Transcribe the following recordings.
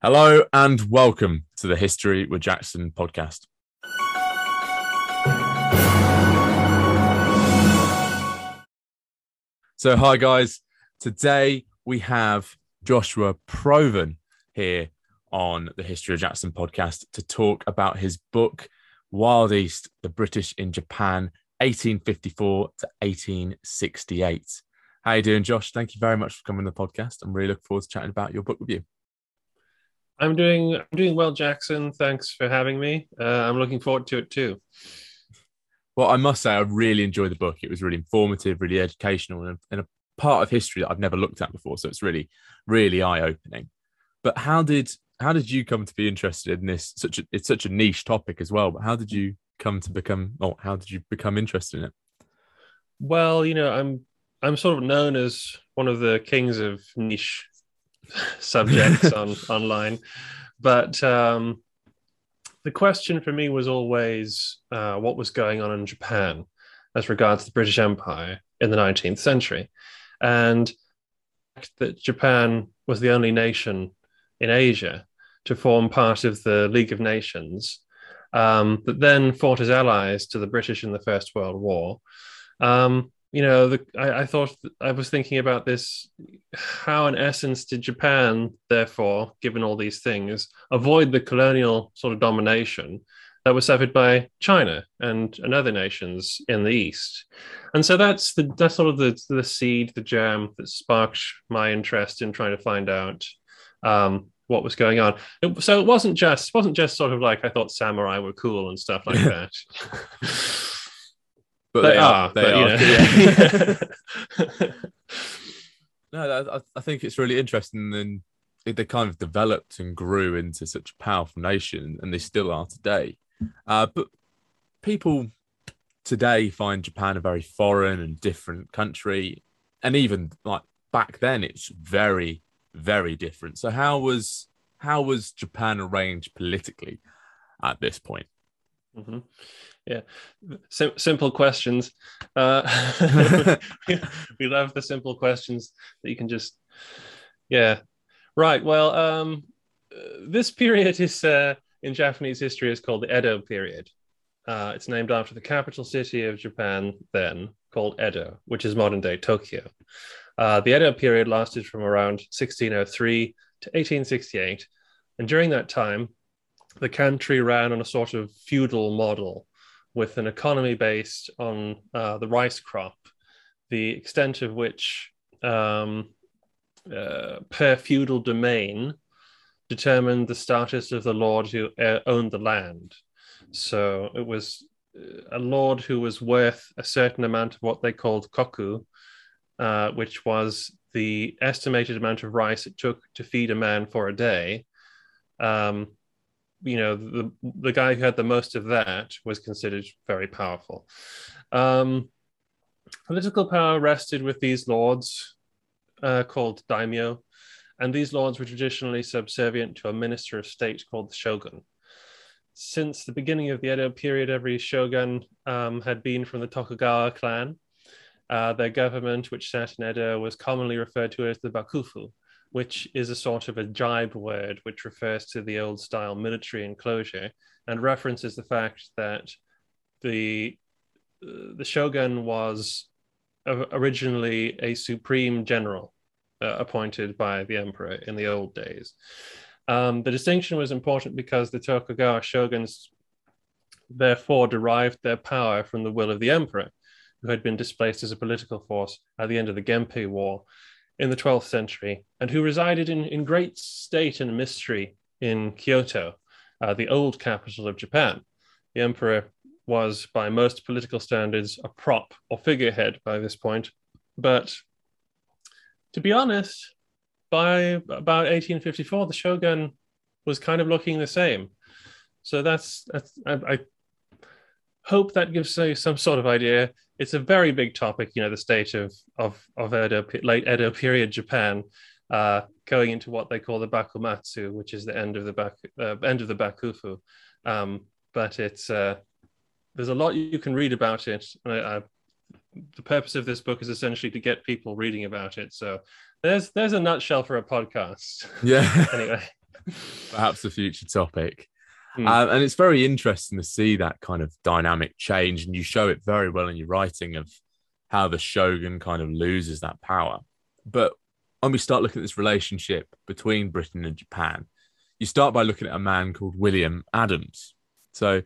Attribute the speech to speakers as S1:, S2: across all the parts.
S1: Hello and welcome to the History with Jackson podcast. So, hi guys. Today we have Joshua Provan here on the History of Jackson podcast to talk about his book, Wild East The British in Japan, 1854 to 1868. How you doing, Josh? Thank you very much for coming to the podcast. I'm really looking forward to chatting about your book with you.
S2: I'm doing I'm doing well, Jackson. Thanks for having me. Uh, I'm looking forward to it too.
S1: Well, I must say, I really enjoyed the book. It was really informative, really educational, and a, and a part of history that I've never looked at before. So it's really, really eye opening. But how did how did you come to be interested in this? Such a, it's such a niche topic as well. But how did you come to become, or how did you become interested in it?
S2: Well, you know, I'm I'm sort of known as one of the kings of niche subjects on online, but um, the question for me was always uh, what was going on in Japan as regards the British Empire in the 19th century, and that Japan was the only nation in Asia to form part of the League of Nations, um, that then fought as allies to the British in the First World War. Um, you know, the, I, I, thought I was thinking about this. How, in essence, did Japan, therefore, given all these things, avoid the colonial sort of domination that was suffered by China and, and other nations in the East? And so that's the that's sort of the the seed, the germ that sparked my interest in trying to find out um, what was going on. It, so it wasn't just wasn't just sort of like I thought samurai were cool and stuff like that.
S1: but they, they are. They but, are. Yeah. no, I, I think it's really interesting. And they kind of developed and grew into such a powerful nation, and they still are today. Uh, but people today find Japan a very foreign and different country, and even like back then, it's very, very different. So how was how was Japan arranged politically at this point?
S2: Mm-hmm. Yeah, Sim- simple questions. Uh, we love the simple questions that you can just, yeah, right. Well, um, this period is uh, in Japanese history is called the Edo period. Uh, it's named after the capital city of Japan then, called Edo, which is modern day Tokyo. Uh, the Edo period lasted from around 1603 to 1868, and during that time, the country ran on a sort of feudal model with an economy based on uh, the rice crop, the extent of which um, uh, per feudal domain determined the status of the lord who uh, owned the land. So it was uh, a lord who was worth a certain amount of what they called koku, uh, which was the estimated amount of rice it took to feed a man for a day. Um, you know the the guy who had the most of that was considered very powerful. Um, political power rested with these lords uh, called daimyo, and these lords were traditionally subservient to a minister of state called the shogun. Since the beginning of the Edo period, every shogun um, had been from the Tokugawa clan. Uh, their government, which sat in Edo, was commonly referred to as the Bakufu, which is a sort of a jibe word which refers to the old style military enclosure and references the fact that the uh, the shogun was originally a supreme general uh, appointed by the emperor in the old days. Um, the distinction was important because the Tokugawa shoguns therefore derived their power from the will of the emperor, who had been displaced as a political force at the end of the Genpei War in the 12th century and who resided in, in great state and mystery in Kyoto, uh, the old capital of Japan. The emperor was, by most political standards, a prop or figurehead by this point. But to be honest, by about 1854, the shogun was kind of looking the same. So that's, that's I, I hope that gives you some sort of idea it's a very big topic. You know, the state of of of Edo, late Edo period Japan, uh, going into what they call the Bakumatsu, which is the end of the back uh, end of the Bakufu. Um, but it's uh, there's a lot you can read about it. I, I, the purpose of this book is essentially to get people reading about it. So there's there's a nutshell for a podcast.
S1: Yeah.
S2: anyway.
S1: perhaps a future topic.
S2: Hmm.
S1: Um, and it's very interesting to see that kind of dynamic change, and you show it very well in your writing of how the shogun kind of loses that power. But when we start looking at this relationship between Britain and Japan, you start by looking at a man called William Adams. So,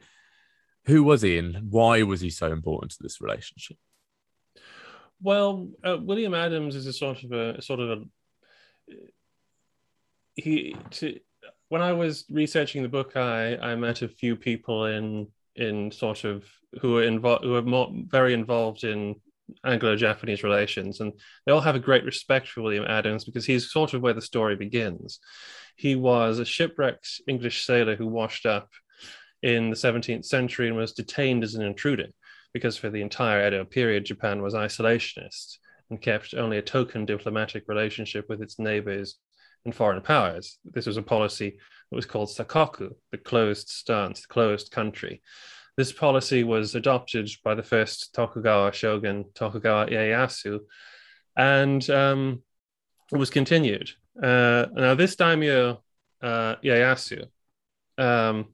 S1: who was he, and why was he so important to this relationship?
S2: Well, uh, William Adams is a sort of a sort of a he. To, when I was researching the book, I I met a few people in in sort of who are involved who are more very involved in Anglo-Japanese relations, and they all have a great respect for William Adams because he's sort of where the story begins. He was a shipwrecked English sailor who washed up in the 17th century and was detained as an intruder because for the entire Edo period, Japan was isolationist and kept only a token diplomatic relationship with its neighbors and foreign powers. This was a policy that was called Sakoku, the closed stance, the closed country. This policy was adopted by the first Tokugawa shogun, Tokugawa Ieyasu, and um, was continued. Uh, now, this daimyo, uh, Ieyasu, um,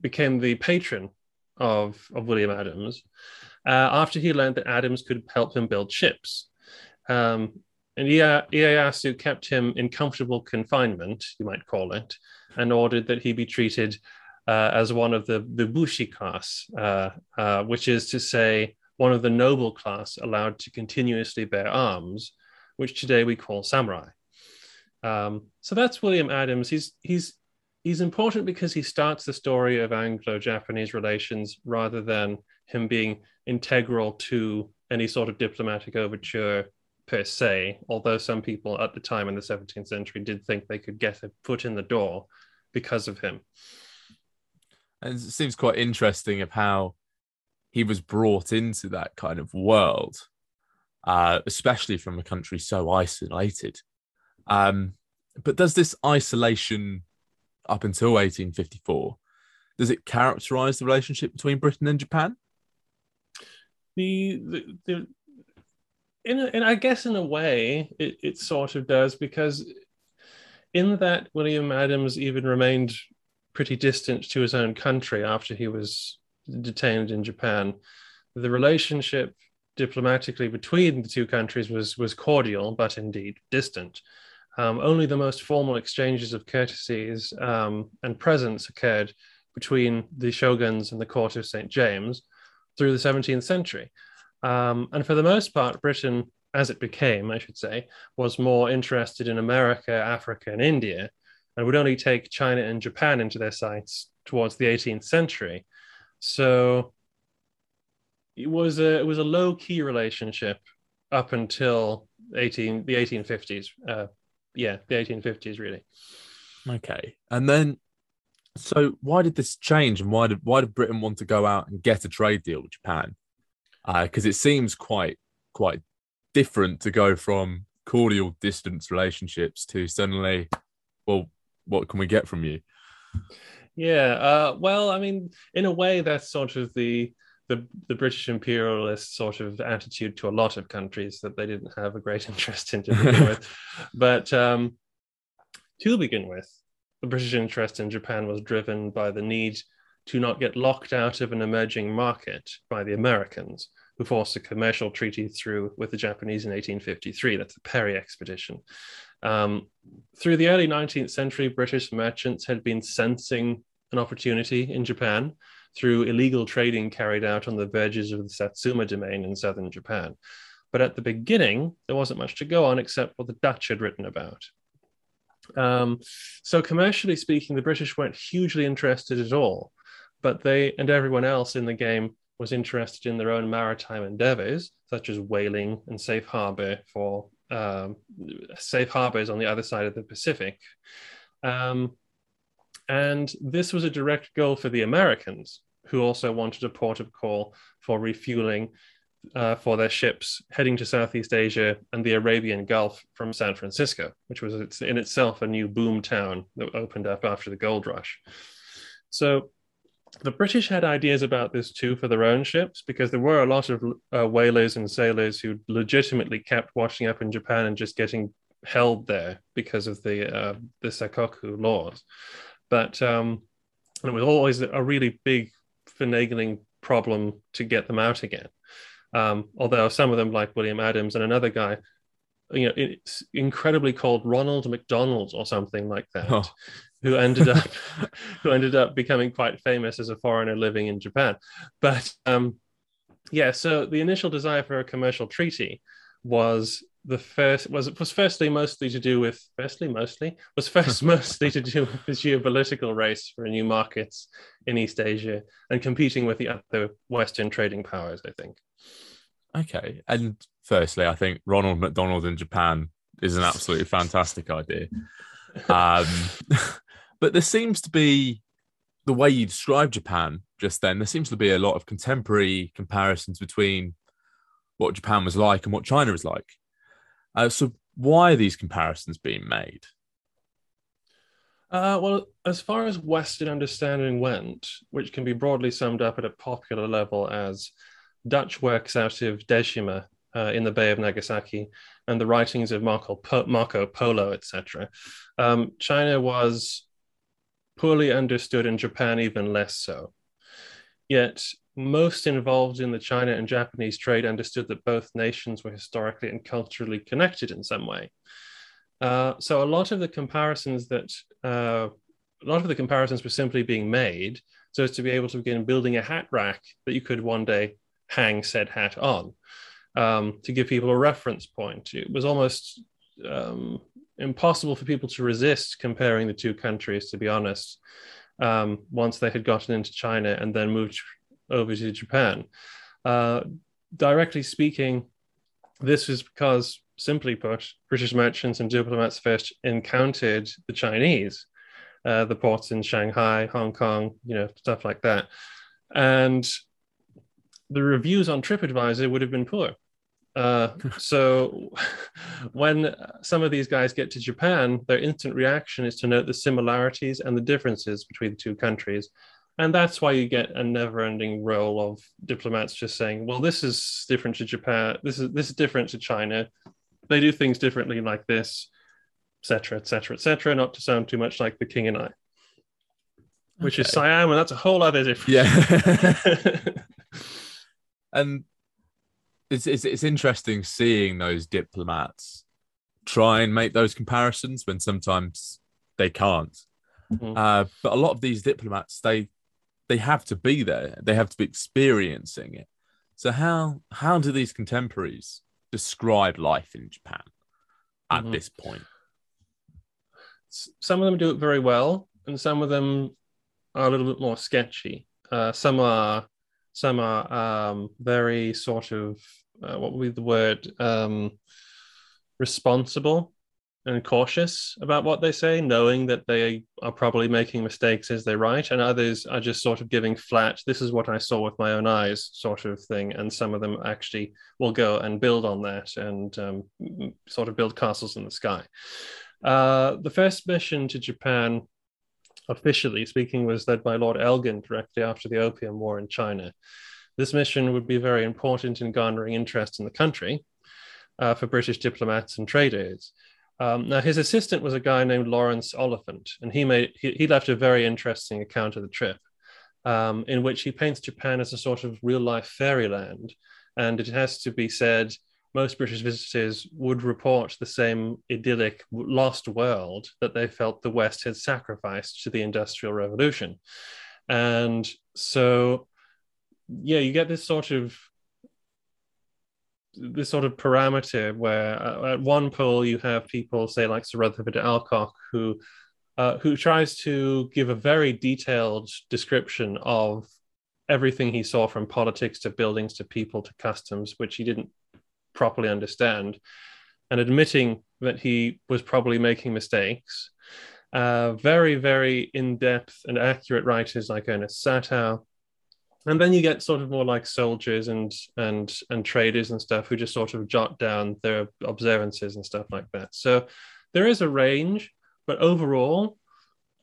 S2: became the patron of, of William Adams uh, after he learned that Adams could help him build ships. Um, and Ieyasu kept him in comfortable confinement, you might call it, and ordered that he be treated uh, as one of the, the Bushi class, uh, uh, which is to say, one of the noble class allowed to continuously bear arms, which today we call samurai. Um, so that's William Adams. He's he's he's important because he starts the story of Anglo-Japanese relations rather than him being integral to any sort of diplomatic overture per se. Although some people at the time in the 17th century did think they could get a foot in the door because of him.
S1: And it seems quite interesting of how he was brought into that kind of world, uh, especially from a country so isolated. Um, but does this isolation up until 1854 does it characterize the relationship between Britain and Japan?
S2: The, the, the in, a, in I guess in a way it, it sort of does because in that William Adams even remained pretty distant to his own country after he was detained in Japan. The relationship diplomatically between the two countries was was cordial, but indeed distant. Um, only the most formal exchanges of courtesies um, and presents occurred between the shoguns and the court of St. James through the 17th century. Um, and for the most part, Britain, as it became, I should say, was more interested in America, Africa, and India, and would only take China and Japan into their sights towards the 18th century. So it was a it was a low key relationship up until 18 the 1850s. Uh, yeah, the 1850s really.
S1: Okay, and then so why did this change, and why did why did Britain want to go out and get a trade deal with Japan? Because uh, it seems quite quite different to go from cordial distance relationships to suddenly, well, what can we get from you?
S2: Yeah, uh, well, I mean, in a way, that's sort of the the, the British imperialist sort of attitude to a lot of countries that they didn't have a great interest in to begin with. But um, to begin with, the British interest in Japan was driven by the need to not get locked out of an emerging market by the Americans, who forced a commercial treaty through with the Japanese in 1853. That's the Perry expedition. Um, through the early 19th century, British merchants had been sensing an opportunity in Japan through illegal trading carried out on the verges of the Satsuma domain in southern Japan. But at the beginning, there wasn't much to go on except what the Dutch had written about. Um, so, commercially speaking, the British weren't hugely interested at all, but they and everyone else in the game was interested in their own maritime endeavors, such as whaling and safe harbor for um, safe harbors on the other side of the Pacific. Um, and this was a direct goal for the Americans, who also wanted a port of call for refueling uh, for their ships heading to Southeast Asia and the Arabian Gulf from San Francisco, which was in itself a new boom town that opened up after the gold rush. So the British had ideas about this too for their own ships because there were a lot of uh, whalers and sailors who legitimately kept washing up in Japan and just getting held there because of the uh, the Sakoku laws. But um, it was always a really big finagling problem to get them out again. Um, although some of them, like William Adams and another guy, you know, it's incredibly called Ronald McDonald or something like that, oh. Who ended up who ended up becoming quite famous as a foreigner living in Japan. But um, yeah, so the initial desire for a commercial treaty was the first was was firstly mostly to do with firstly mostly was first mostly to do with the geopolitical race for new markets in East Asia and competing with the other Western trading powers. I think.
S1: Okay, and firstly, I think Ronald McDonald in Japan is an absolutely fantastic idea. Um, but there seems to be the way you describe Japan just then. There seems to be a lot of contemporary comparisons between what Japan was like and what China is like. Uh, so, why are these comparisons being made?
S2: Uh, well, as far as Western understanding went, which can be broadly summed up at a popular level as Dutch works out of Dejima uh, in the Bay of Nagasaki and the writings of Marco, po- Marco Polo, etc., um, China was poorly understood in Japan, even less so. Yet most involved in the China and Japanese trade understood that both nations were historically and culturally connected in some way. Uh, so a lot of the comparisons that uh, a lot of the comparisons were simply being made so as to be able to begin building a hat rack that you could one day hang said hat on um, to give people a reference point. It was almost um, impossible for people to resist comparing the two countries, to be honest, um, once they had gotten into China and then moved over to Japan. Uh, directly speaking, this was because, simply put, British merchants and diplomats first encountered the Chinese, uh, the ports in Shanghai, Hong Kong, you know, stuff like that. And the reviews on TripAdvisor would have been poor. Uh, so when some of these guys get to Japan, their instant reaction is to note the similarities and the differences between the two countries and that's why you get a never-ending roll of diplomats just saying well this is different to japan this is this is different to china they do things differently like this etc etc etc not to sound too much like the king and i which okay. is siam and that's a whole other difference.
S1: yeah and it's, it's it's interesting seeing those diplomats try and make those comparisons when sometimes they can't Mm-hmm. Uh, but a lot of these diplomats, they they have to be there. They have to be experiencing it. So how how do these contemporaries describe life in Japan at mm-hmm. this point?
S2: Some of them do it very well, and some of them are a little bit more sketchy. Uh, some are some are um, very sort of uh, what would be the word um, responsible and cautious about what they say, knowing that they are probably making mistakes as they write, and others are just sort of giving flat, this is what I saw with my own eyes, sort of thing. And some of them actually will go and build on that and um, sort of build castles in the sky. Uh, the first mission to Japan, officially speaking, was led by Lord Elgin directly after the Opium War in China. This mission would be very important in garnering interest in the country uh, for British diplomats and traders. Um, now, his assistant was a guy named Lawrence Oliphant, and he made he, he left a very interesting account of the trip, um, in which he paints Japan as a sort of real life fairyland. And it has to be said, most British visitors would report the same idyllic, lost world that they felt the West had sacrificed to the Industrial Revolution. And so, yeah, you get this sort of this sort of parameter where uh, at one pole you have people say like Sir Rutherford Alcock who uh, who tries to give a very detailed description of everything he saw from politics to buildings to people to customs which he didn't properly understand and admitting that he was probably making mistakes. Uh, very very in-depth and accurate writers like Ernest Satow and then you get sort of more like soldiers and and and traders and stuff who just sort of jot down their observances and stuff like that. So there is a range but overall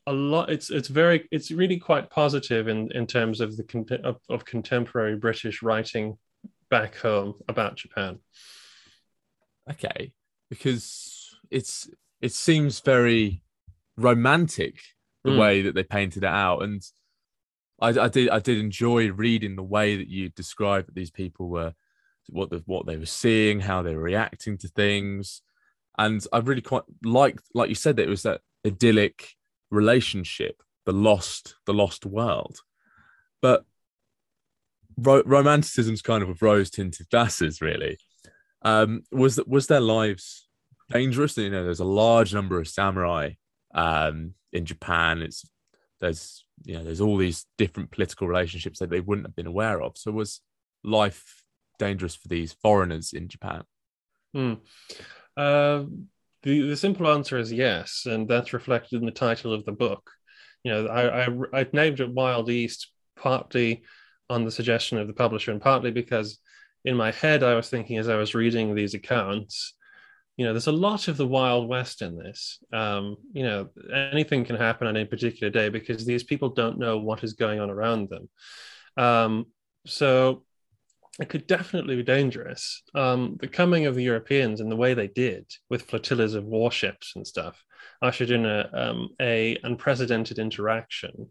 S2: a lot it's it's very it's really quite positive in in terms of the of, of contemporary british writing back home about japan.
S1: Okay because it's it seems very romantic the
S2: Mm.
S1: way that they painted it out, and I, I did I did enjoy reading the way that you described that these people were what the, what they were seeing, how they were reacting to things, and I really quite liked, like you said, that it was that idyllic relationship, the lost the lost world, but ro- romanticism's kind of with rose tinted glasses, really. Um, was was their lives dangerous? You know, there's a large number of samurai um, in Japan. It's there's you know there's all these different political relationships that they wouldn't have been aware of. So was life dangerous for these foreigners in Japan?
S2: Hmm. Uh, the the simple answer is yes, and that's reflected in the title of the book. You know, I I, I named it Wild East partly on the suggestion of the publisher, and partly because in my head I was thinking as I was reading these accounts, you know, there's a lot of the Wild West in this. Um, you know, anything can happen on any particular day because these people don't know what is going on around them. Um, so it could definitely be dangerous. Um, the coming of the Europeans and the way they did with flotillas of warships and stuff ushered in a, um, a unprecedented interaction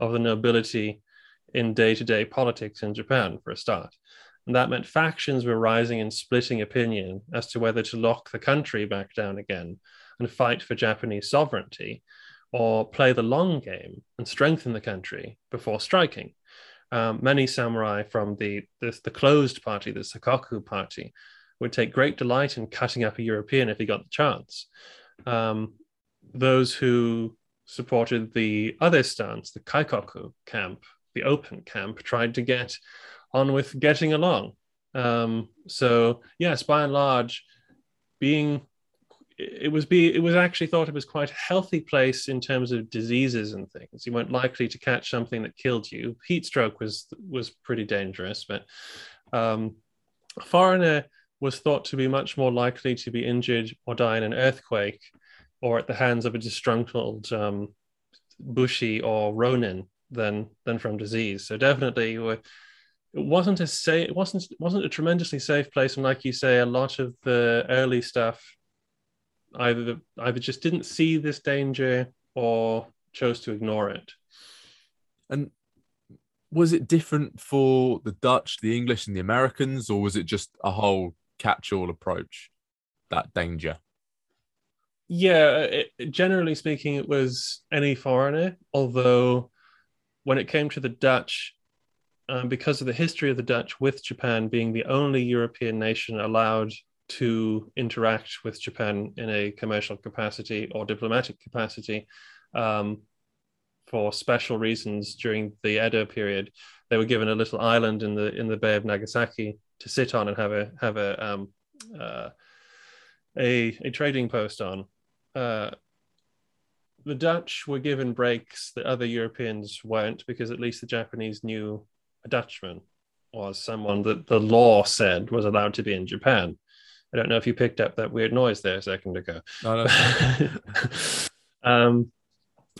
S2: of the nobility in day-to-day politics in Japan for a start. And that meant factions were rising and splitting opinion as to whether to lock the country back down again and fight for Japanese sovereignty or play the long game and strengthen the country before striking um, many samurai from the, the, the closed party, the Sakoku party, would take great delight in cutting up a European if he got the chance. Um, those who supported the other stance, the Kaikoku camp, the open camp, tried to get on with getting along. Um, so yes, by and large, being it was be it was actually thought it was quite a healthy place in terms of diseases and things. You weren't likely to catch something that killed you. Heat stroke was was pretty dangerous, but um, foreigner was thought to be much more likely to be injured or die in an earthquake or at the hands of a disgruntled um, bushi or ronin than than from disease. So definitely, it wasn't a safe. It wasn't wasn't a tremendously safe place. And like you say, a lot of the early stuff either either just didn't see this danger or chose to ignore it.
S1: And was it different for the Dutch, the English, and the Americans, or was it just a whole catch-all approach? That danger.
S2: Yeah, it, generally speaking, it was any foreigner. Although, when it came to the Dutch, um, because of the history of the Dutch with Japan being the only European nation allowed to interact with Japan in a commercial capacity or diplomatic capacity um, for special reasons during the Edo period. They were given a little island in the in the Bay of Nagasaki to sit on and have a have a um, uh, a, a trading post on. Uh, the Dutch were given breaks that other Europeans weren't because at least the Japanese knew a Dutchman was someone that the law said was allowed to be in Japan. I don't know if you picked up that weird noise there a second ago.
S1: No, no.
S2: um,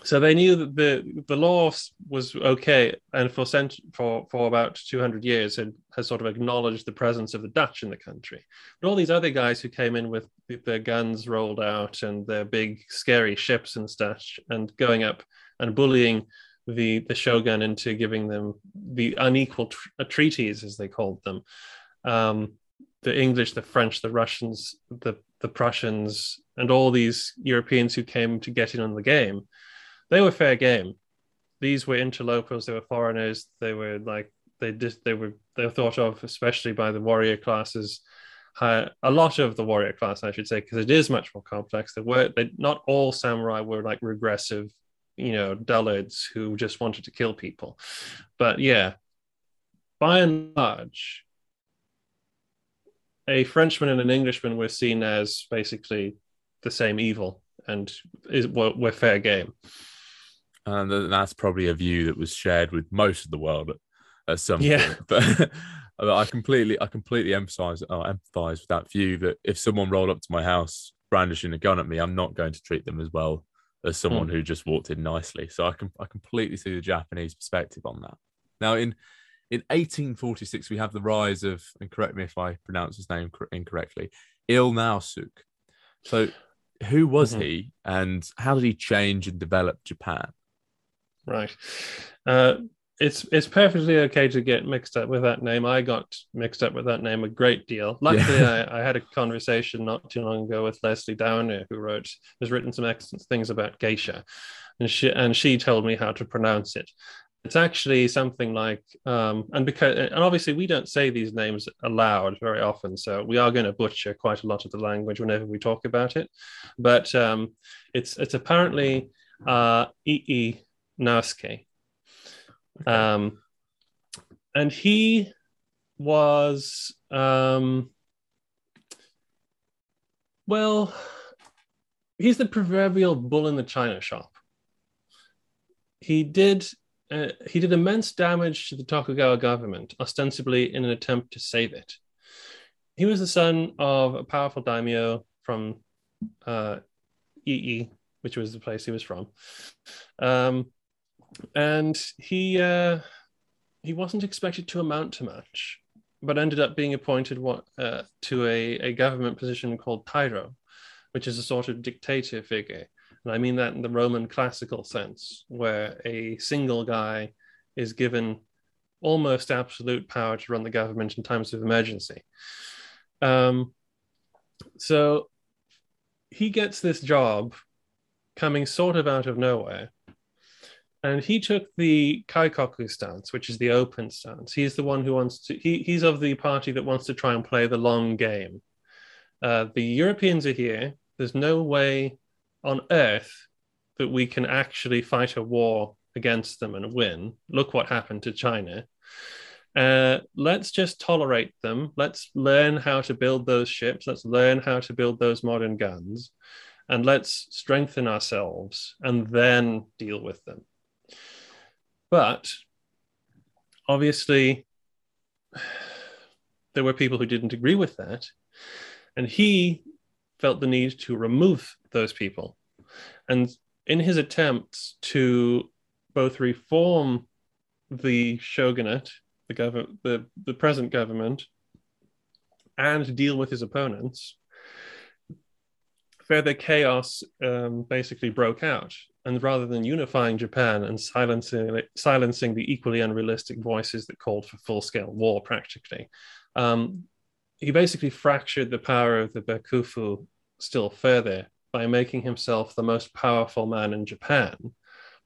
S2: so they knew that the the law was okay, and for cent- for for about two hundred years had has sort of acknowledged the presence of the Dutch in the country. But all these other guys who came in with their guns rolled out and their big scary ships and stuff, and going up and bullying the the shogun into giving them the unequal tr- treaties, as they called them. Um, the English, the French, the Russians, the the Prussians, and all these Europeans who came to get in on the game, they were fair game. These were interlopers, they were foreigners, they were like they just they were they were thought of, especially by the warrior classes. Uh, a lot of the warrior class, I should say, because it is much more complex. There were they, not all samurai were like regressive, you know, dullards who just wanted to kill people. But yeah, by and large, a Frenchman and an Englishman were seen as basically the same evil and is were, were fair game.
S1: and that's probably a view that was shared with most of the world at, at some
S2: Yeah.
S1: point. But I completely, I completely emphasize, or empathize with that view that if someone rolled up to my house brandishing a gun at me, I'm not going to treat them as well as someone who just walked in nicely. So I can, I completely see the Japanese perspective on that. Now in in 1846, we have the rise of, and correct me if I pronounce his name cor- incorrectly, Il Nausuk. So who was
S2: Mhm.
S1: he, and how did he change and develop Japan?
S2: Right. Uh, it's it's perfectly okay to get mixed up with that name. I got mixed up with that name a great deal. Luckily, I, I had a conversation not too long ago with Lesley Downer, who wrote has written some excellent things about geisha, and she and she told me how to pronounce it. It's actually something like, um, and because and obviously we don't say these names aloud very often, so we are going to butcher quite a lot of the language whenever we talk about it. But um, it's it's apparently uh, Ii Naosuke. Um, and he was, um, well, he's the proverbial bull in the china shop. He did. Uh, he did immense damage to the Tokugawa government, ostensibly in an attempt to save it. He was the son of a powerful daimyo from uh, which was the place he was from. Um, and he uh, he wasn't expected to amount to much, but ended up being appointed what, uh, to a, a government position called Tairo, which is a sort of dictator figure. And I mean that in the Roman classical sense, where a single guy is given almost absolute power to run the government in times of emergency. Um, so he gets this job coming sort of out of nowhere and he took the kaikoku stance, which is the open stance. He's the one who wants to. He, he's of the party that wants to try and play the long game. Uh, the Europeans are here. There's no way on earth that we can actually fight a war against them and win. Look what happened to China. Uh, let's just tolerate them. Let's learn how to build those ships. Let's learn how to build those modern guns. And let's strengthen ourselves and then deal with them. But obviously, there were people who didn't agree with that. And he felt the need to remove those people. And in his attempts to both reform the shogunate, the, gov- the, the present government, and deal with his opponents, further chaos um, basically broke out and rather than unifying Japan and silencing silencing the equally unrealistic voices that called for full scale war, practically, um, he basically fractured the power of the Bakufu still further by making himself the most powerful man in Japan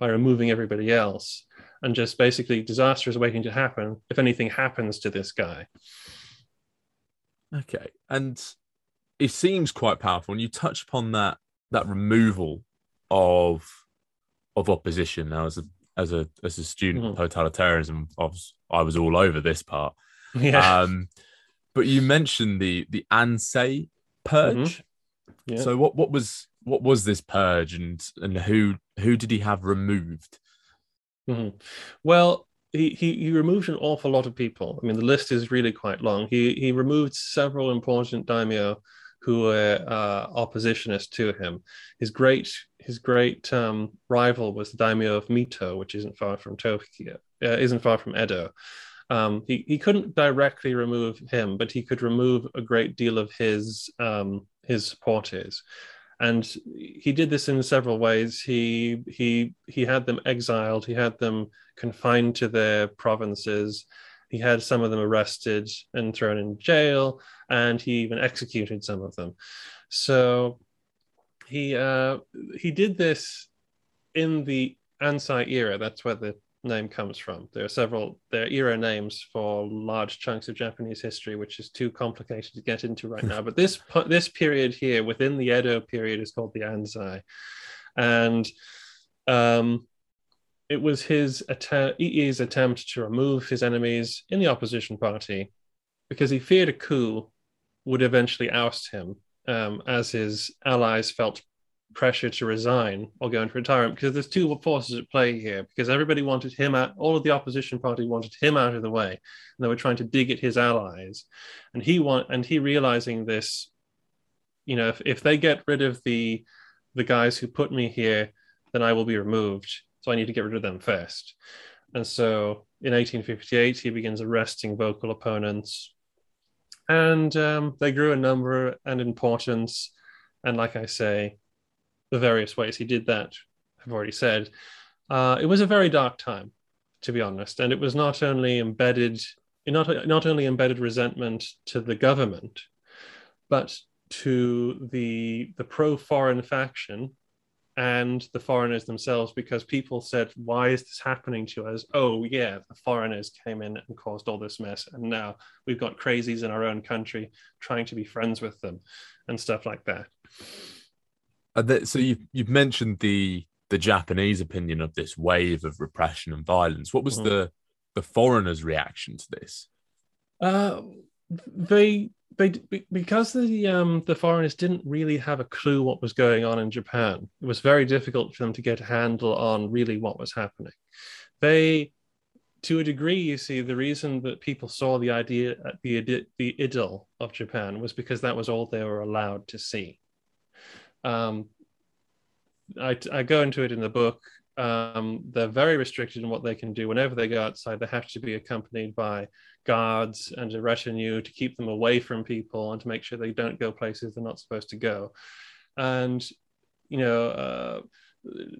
S2: by removing everybody else and just basically disaster is waiting to happen if anything happens to this guy.
S1: Okay, and it seems quite powerful. And you touch upon that that removal of of opposition. Now, as a as a as a student
S2: Mhm.
S1: of totalitarianism, I was I was all over this part.
S2: Yeah.
S1: Um, but you mentioned the the Ansei purge.
S2: Yeah.
S1: So what what was what was this purge, and and who who did he have removed?
S2: Mhm. Well, he, he he removed an awful lot of people. I mean, the list is really quite long. He he removed several important daimyo who were uh, oppositionists to him. His great his great um, rival was the daimyo of Mito, which isn't far from Tokyo, uh, isn't far from Edo. Um, he he couldn't directly remove him, but he could remove a great deal of his um, his supporters and he did this in several ways he he he had them exiled he had them confined to their provinces he had some of them arrested and thrown in jail and he even executed some of them. So he uh he did this in the ansei era. That's where the name comes from. There are several there are era names for large chunks of japanese history which is too complicated to get into right now. But this this period here within the edo period is called the ansei and um it was his attempt Ii's attempt to remove his enemies in the opposition party because he feared a coup would eventually oust him um, as his allies felt pressure to resign or go into retirement because there's two forces at play here because everybody wanted him out all of the opposition party wanted him out of the way and they were trying to dig at his allies. And he want and he realizing this you know if, if they get rid of the the guys who put me here then i will be removed so i need to get rid of them first. And so in 1858 he begins arresting vocal opponents. And um, they grew in number and importance. And like I say, the various ways he did that, I've already said. Uh, it was a very dark time, to be honest, and it was not only embedded, not not only embedded resentment to the government, but to the the pro foreign faction and the foreigners themselves because people said why is this happening to us? Oh yeah the foreigners came in and caused all this mess and now we've got crazies in our own country trying to be friends with them and stuff like that.
S1: So you've, you've mentioned the the japanese opinion of this wave of repression and violence. What was mm-hmm. the the foreigners reaction to this?
S2: Uh, they they because the um the foreigners didn't really have a clue what was going on in Japan. It was very difficult for them to get a handle on really what was happening. They, to a degree, you see, the reason that people saw the idea the the idyll of Japan was because that was all they were allowed to see. Um, I, I go into it in the book. Um, they're very restricted in what they can do. Whenever they go outside, they have to be accompanied by guards and a retinue to keep them away from people and to make sure they don't go places they're not supposed to go. And, you know, uh,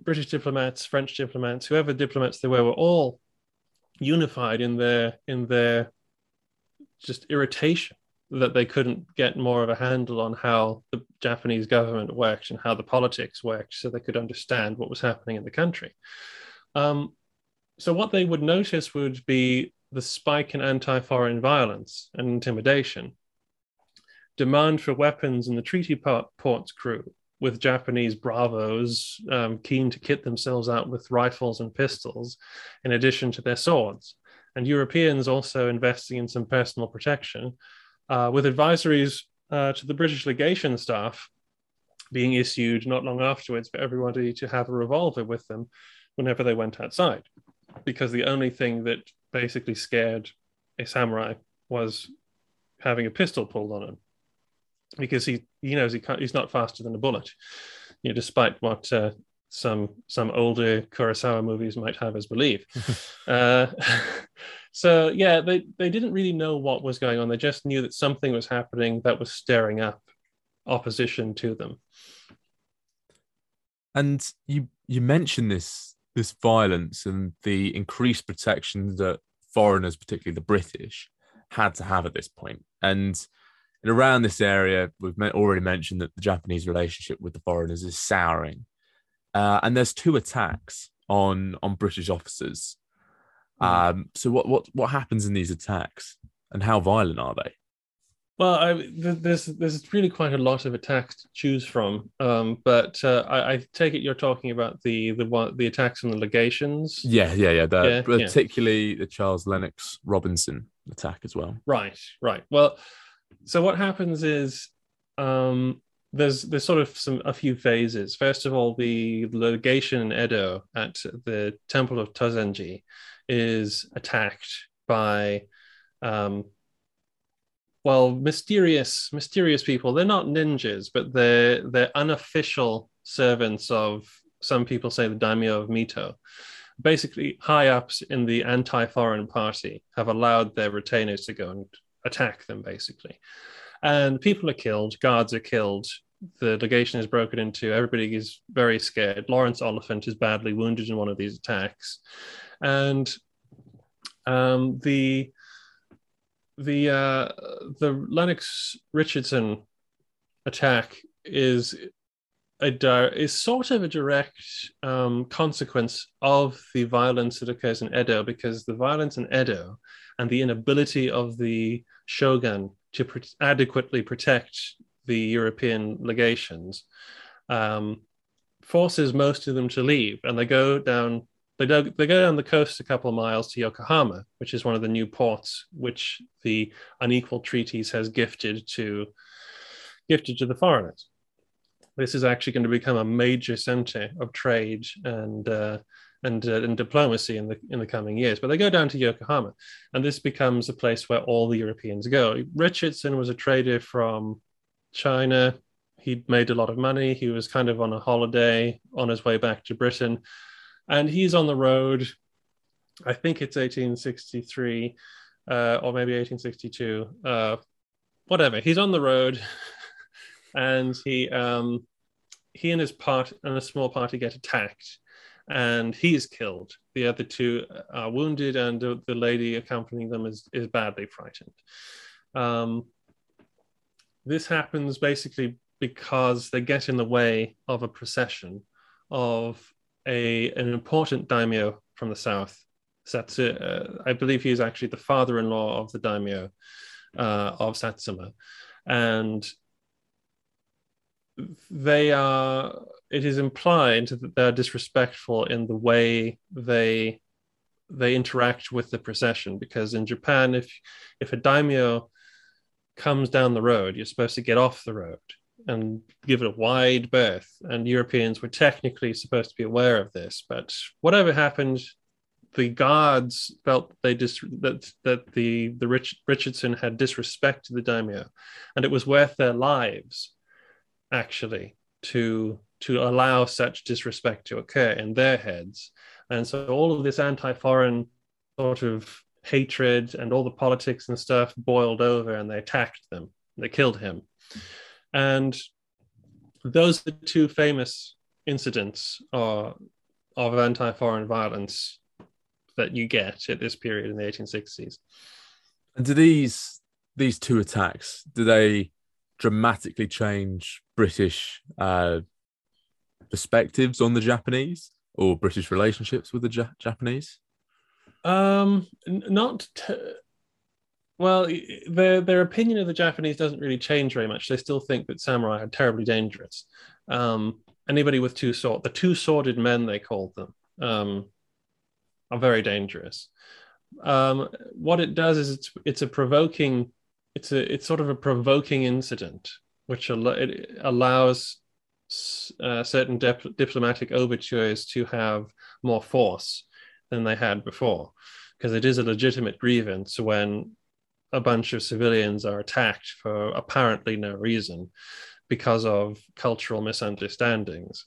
S2: British diplomats, French diplomats, whoever diplomats they were, were all unified in their in their just irritation that they couldn't get more of a handle on how the Japanese government worked and how the politics worked, so they could understand what was happening in the country. Um, so what they would notice would be the spike in anti foreign violence and intimidation, demand for weapons in the treaty ports crew, with Japanese bravos um, keen to kit themselves out with rifles and pistols, in addition to their swords, and Europeans also investing in some personal protection, uh, with advisories uh, to the British legation staff being issued not long afterwards for everybody to have a revolver with them whenever they went outside. Because the only thing that basically scared a samurai was having a pistol pulled on him. Because he he knows he can't he's not faster than a bullet you know despite what uh, some some older Kurosawa movies might have us believe. Uh, so yeah they they didn't really know what was going on they just knew that something was happening that was stirring up opposition to them
S1: and you you mentioned this this violence and the increased protection that foreigners, particularly the British, had to have at this point. And, and around this area, we've already mentioned that the Japanese relationship with the foreigners is souring. Uh, and there's two attacks on on British officers. Mm. Um, so what what what happens in these attacks, and how violent are they?
S2: Well, I, there's there's really quite a lot of attacks to choose from, um, but uh, I, I, take it you're talking about the the one the attacks on the legations.
S1: Yeah, yeah, yeah. The, yeah particularly yeah. the Charles Lennox Robinson attack as well.
S2: Right, right. Well, so what happens is um, there's there's sort of some a few phases. First of all, the legation in Edo at the Temple of Tozenji is attacked by um, well, mysterious, mysterious people. They're not ninjas, but they're they're unofficial servants of some people say the daimyo of Mito. Basically, high ups in the anti-foreign party have allowed their retainers to go and attack them, basically. And people are killed, guards are killed, the legation is broken into, everybody is very scared. Lawrence Oliphant is badly wounded in one of these attacks. And um, the the uh, the Lennox Richardson attack is a is sort of a direct um, consequence of the violence that occurs in Edo because the violence in Edo and the inability of the shogun to adequately protect the European legations um, forces most of them to leave, and they go down they go, they go down the coast a couple of miles to Yokohama, which is one of the new ports which the unequal treaties has gifted to gifted to the foreigners. This is actually going to become a major center of trade and uh, and, uh, and diplomacy in the in the coming years. But they go down to Yokohama, and this becomes a place where all the Europeans go. Richardson was a trader from China. He'd made a lot of money. He was kind of on a holiday on his way back to Britain and he's on the road. I think it's 1863 uh, or maybe 1862. Uh, whatever. He's on the road, and he um, he and his part and a small party get attacked, and he is killed. The other two are wounded, and the, the lady accompanying them is is badly frightened. Um, this happens basically because they get in the way of a procession of a an important daimyo from the south. Satsu, uh, I believe he is actually the father-in-law of the daimyo uh, of Satsuma, and they are. It is implied that they're disrespectful in the way they they interact with the procession because in Japan, if if a daimyo comes down the road, you're supposed to get off the road and give it a wide berth. And Europeans were technically supposed to be aware of this, but whatever happened, the guards felt they dis- that that the the Rich- Richardson had disrespected the daimyo, and it was worth their lives, actually, to to allow such disrespect to occur in their heads. And so all of this anti-foreign sort of hatred and all the politics and stuff boiled over and they attacked them. They killed him. And those are the two famous incidents of anti foreign violence that you get at this period in the 1860s.
S1: And do these these two attacks do they dramatically change British uh, perspectives on the Japanese or British relationships with the Japanese?
S2: Um, not. T- well, their their opinion of the Japanese doesn't really change very much. They still think that samurai are terribly dangerous. Um, anybody with two sword, the two sworded men they called them, um, are very dangerous. Um, what it does is it's it's a provoking, it's a it's sort of a provoking incident which al- it allows uh, certain dip- diplomatic overtures to have more force than they had before, because it is a legitimate grievance when a bunch of civilians are attacked for apparently no reason because of cultural misunderstandings.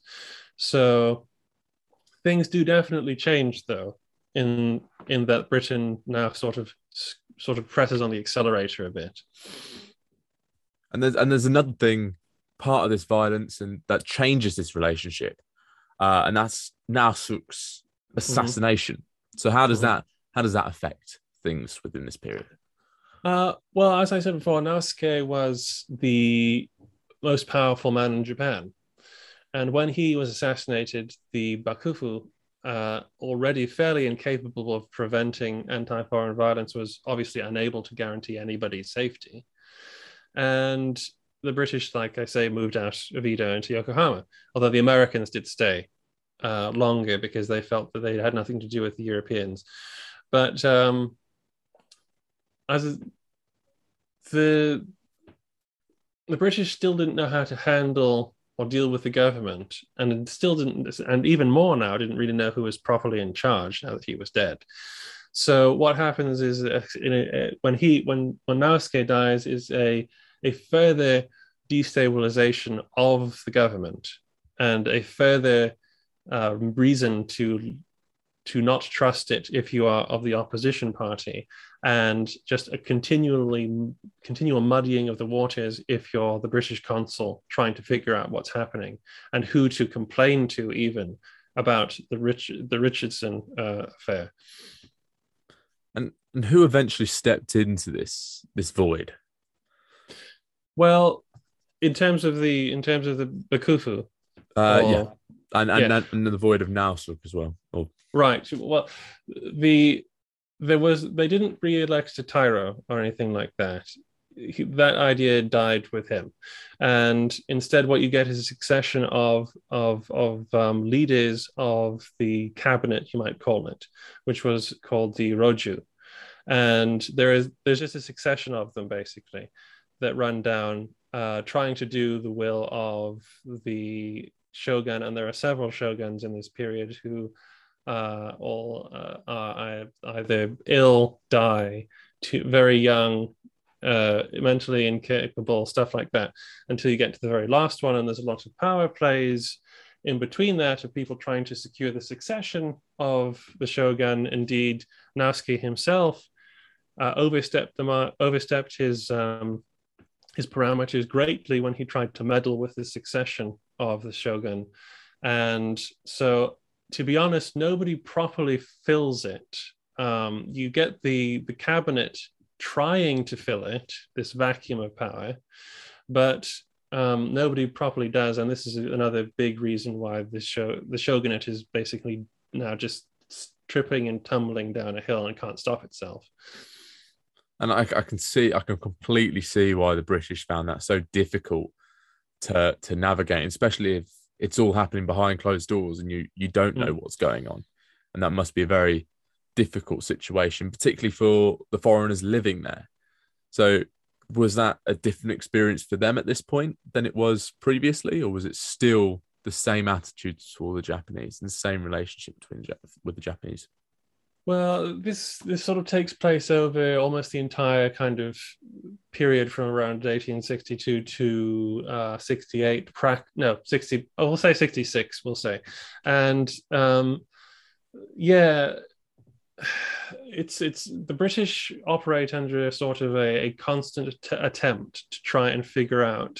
S2: So things do definitely change, though, in in that Britain now sort of sort of presses on the accelerator a bit.
S1: And there's and there's another thing, part of this violence and that changes this relationship, uh, and that's Naosuke's Mm-hmm. assassination. Mm-hmm. So how does mm-hmm. that how does that affect things within this period?
S2: Uh, well, as I said before, Naosuke was the most powerful man in Japan, and when he was assassinated, the Bakufu, uh, already fairly incapable of preventing anti-foreign violence, was obviously unable to guarantee anybody's safety, and the British, like I say, moved out of Edo into Yokohama, although the Americans did stay uh, longer because they felt that they had nothing to do with the Europeans. But um, as the the British still didn't know how to handle or deal with the government, and still didn't, and even more now, didn't really know who was properly in charge now that he was dead. So what happens is, uh, a, when he when when Naosuke dies, is a a further destabilization of the government and a further uh, reason to to not trust it if you are of the opposition party and just a continually continual muddying of the waters if you're the british consul trying to figure out what's happening and who to complain to even about the rich the richardson uh, affair
S1: and and who eventually stepped into this this void
S2: well in terms of the in terms of the bakufu
S1: uh, or, yeah and and, yeah. and the void of Naosuke as well. Oh.
S2: Right. Well, the there was they didn't re-elect Tairo or anything like that. He, that idea died with him, and instead, what you get is a succession of of of um, leaders of the cabinet, you might call it, which was called the Roju, and there is there's just a succession of them basically that run down, uh, trying to do the will of the shogun, and there are several shoguns in this period who uh, all uh, are either ill, die, too, very young, uh, mentally incapable, stuff like that, until you get to the very last one, and there's a lot of power plays in between that of people trying to secure the succession of the shogun. Indeed, Naosuke himself uh, overstepped the overstepped his um, his parameters greatly when he tried to meddle with the succession of the shogun. And so, to be honest, nobody properly fills it. Um, you get the, the cabinet trying to fill it, this vacuum of power, but um, nobody properly does. And this is another big reason why this show, the shogunate is basically now just tripping and tumbling down a hill and can't stop itself.
S1: And I, I can see, I can completely see why the British found that so difficult to to navigate, especially if it's all happening behind closed doors and you you don't know mm. what's going on, and that must be a very difficult situation, particularly for the foreigners living there. So, was that a different experience for them at this point than it was previously, or was it still the same attitude toward the Japanese and the same relationship between with the Japanese?
S2: Well, this this sort of takes place over almost the entire kind of period from around 1862 to uh, 68. Pra- no, 60. Oh, we'll say 66. We'll say, and um, yeah, it's it's the British operate under a sort of a, a constant attempt to try and figure out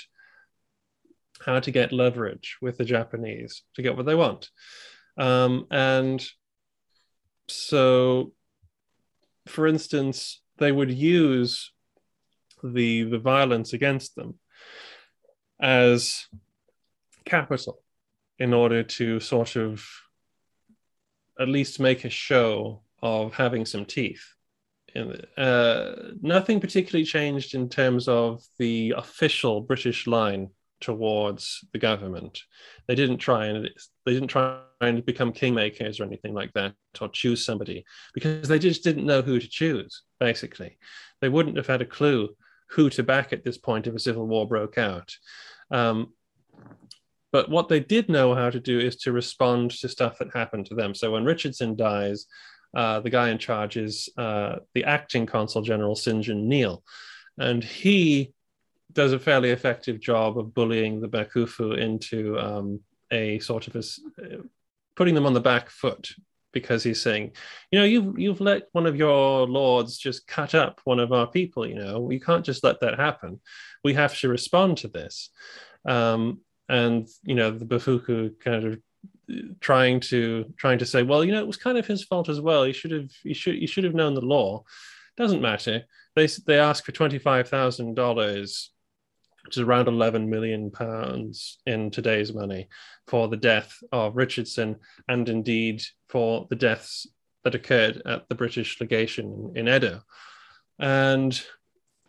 S2: how to get leverage with the Japanese to get what they want, um, and so, for instance, they would use the the violence against them as capital in order to sort of at least make a show of having some teeth. Uh, nothing particularly changed in terms of the official British line towards the government. They didn't try and they didn't try and become kingmakers or anything like that or choose somebody because they just didn't know who to choose. Basically, they wouldn't have had a clue who to back at this point if a civil war broke out. Um, but what they did know how to do is to respond to stuff that happened to them. So when Richardson dies, uh, the guy in charge is uh, the acting consul general St. John Neale, and he does a fairly effective job of bullying the Bakufu into um, a sort of a, putting them on the back foot because he's saying, you know, you've you've let one of your lords just cut up one of our people. You know, we can't just let that happen. We have to respond to this. Um, and you know, the Bakufu kind of trying to trying to say, well, you know, it was kind of his fault as well. He should have he should he should have known the law. Doesn't matter. They they ask for twenty five thousand dollars which is around 11 million pounds in today's money for the death of Richardson and indeed for the deaths that occurred at the British legation in Edo. And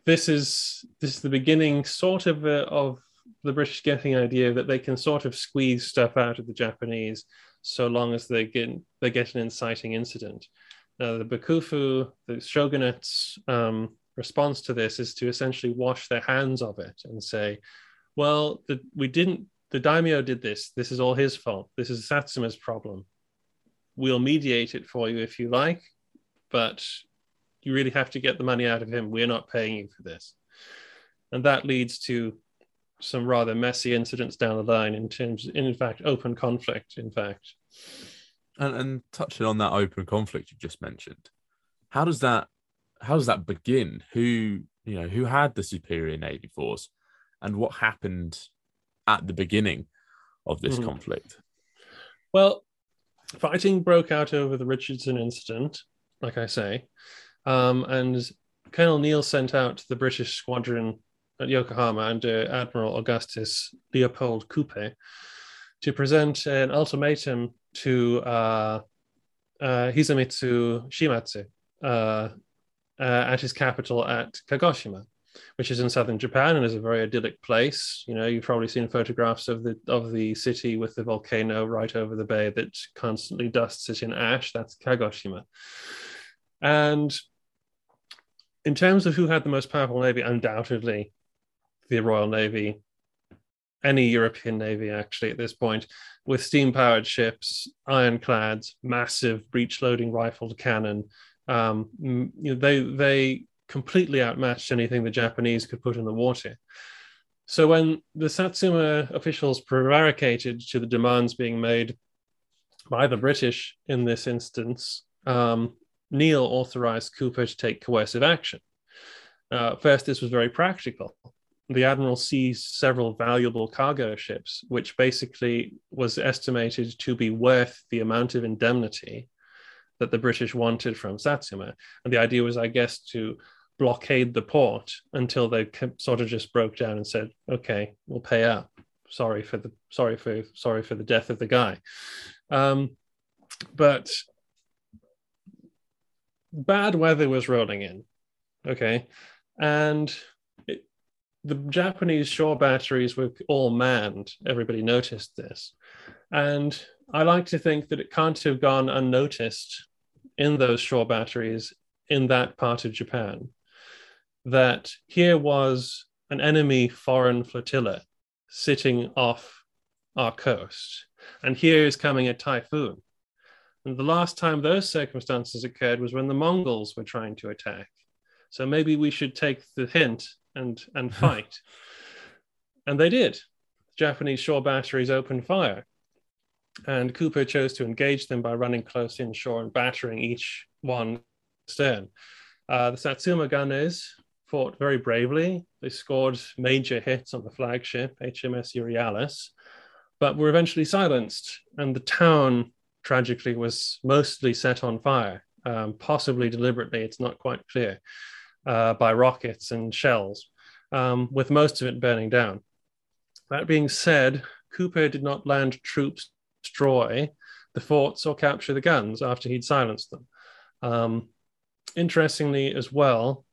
S2: this is this is the beginning sort of uh, of the British getting an idea that they can sort of squeeze stuff out of the Japanese so long as they get they get an inciting incident. Now the Bakufu, the shogunates, um, response to this is to essentially wash their hands of it and say, well, the, we didn't, the daimyo did this. This is all his fault. This is Satsuma's problem. We'll mediate it for you if you like, but you really have to get the money out of him. We're not paying you for this. And that leads to some rather messy incidents down the line in terms, in fact, open conflict, in fact.
S1: And, and touching on that open conflict you just mentioned, how does that how does that begin? Who you know who had the superior navy force, and what happened at the beginning of this mm. conflict?
S2: Well, fighting broke out over the Richardson incident, like I say, um, and Colonel Neale sent out the British squadron at Yokohama under Admiral Augustus Leopold Kuper to present an ultimatum to uh, uh, Hisamitsu Shimazu, uh, uh, at his capital at Kagoshima, which is in southern Japan and is a very idyllic place. You know, you've probably seen photographs of the of the city with the volcano right over the bay that constantly dusts it in ash. That's Kagoshima. And in terms of who had the most powerful navy, undoubtedly the Royal Navy, any European navy actually at this point, with steam powered ships, ironclads, massive breech loading rifled cannon, um, you know, they they completely outmatched anything the Japanese could put in the water. So when the Satsuma officials prevaricated to the demands being made by the British in this instance, um, Neale authorized Kuper to take coercive action. Uh, first, this was very practical. the admiral seized several valuable cargo ships, which basically was estimated to be worth the amount of indemnity that the British wanted from Satsuma. And the idea was, I guess, to blockade the port until they sort of just broke down and said, "Okay, we'll pay up. Sorry for the sorry for sorry for the death of the guy." Um, but bad weather was rolling in. Okay, and the Japanese shore batteries were all manned. Everybody noticed this, and I like to think that it can't have gone unnoticed in those shore batteries in that part of Japan that here was an enemy foreign flotilla sitting off our coast, and here is coming a typhoon. And the last time those circumstances occurred was when the Mongols were trying to attack. So maybe we should take the hint and and fight. and they did. Japanese shore batteries opened fire. And Kuper chose to engage them by running close inshore and battering each one stern. Uh, the Satsuma gunners fought very bravely. They scored major hits on the flagship, HMS Euryalus, but were eventually silenced. And the town, tragically, was mostly set on fire, um, possibly deliberately, it's not quite clear, uh, by rockets and shells, um, with most of it burning down. That being said, Kuper did not land troops destroy the forts or capture the guns after he'd silenced them. Um, interestingly, as well,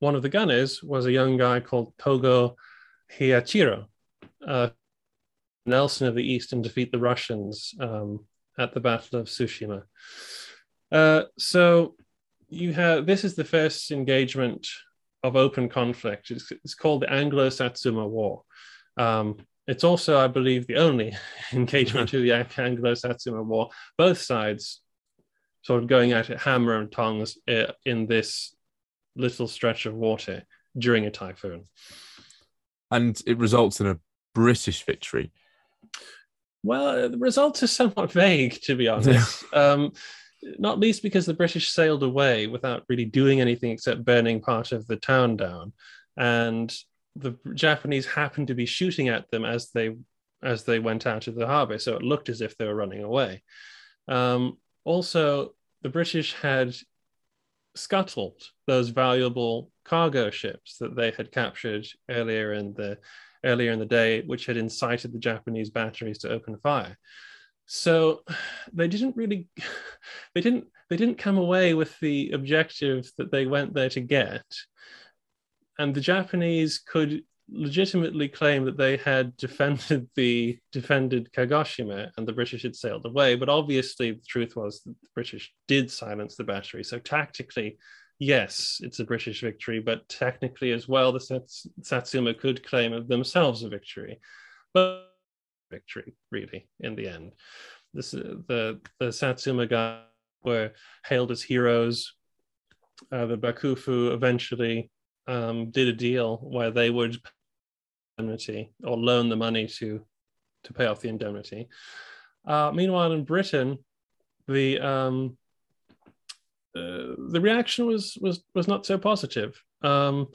S2: one of the gunners was a young guy called Togo Heihachiro, uh, Nelson of the East, and defeat the Russians um, at the Battle of Tsushima. Uh, so you have this is the first engagement of open conflict. It's, it's called the Anglo-Satsuma War. Um, it's also, I believe, the only engagement to the Anglo-Satsuma War. Both sides sort of going at it hammer and tongs uh, in this little stretch of water during a typhoon.
S1: And it results in a British victory.
S2: Well, the results are somewhat vague, to be honest. um, not least because the British sailed away without really doing anything except burning part of the town down, and the Japanese happened to be shooting at them as they as they went out of the harbor, so it looked as if they were running away. Um, also, the British had scuttled those valuable cargo ships that they had captured earlier in the earlier in the day, which had incited the Japanese batteries to open fire. So they didn't really they didn't they didn't come away with the objective that they went there to get. And the Japanese could legitimately claim that they had defended the defended Kagoshima and the British had sailed away. But obviously, the truth was that the British did silence the battery. So tactically, yes, it's a British victory, but technically as well, the Satsuma could claim of themselves a victory. But victory, really, in the end. This the the Satsuma guys were hailed as heroes. Uh, the Bakufu eventually um, did a deal where they would indemnity or loan the money to to pay off the indemnity. Uh, meanwhile, in Britain, the um, uh, the reaction was was was not so positive, um,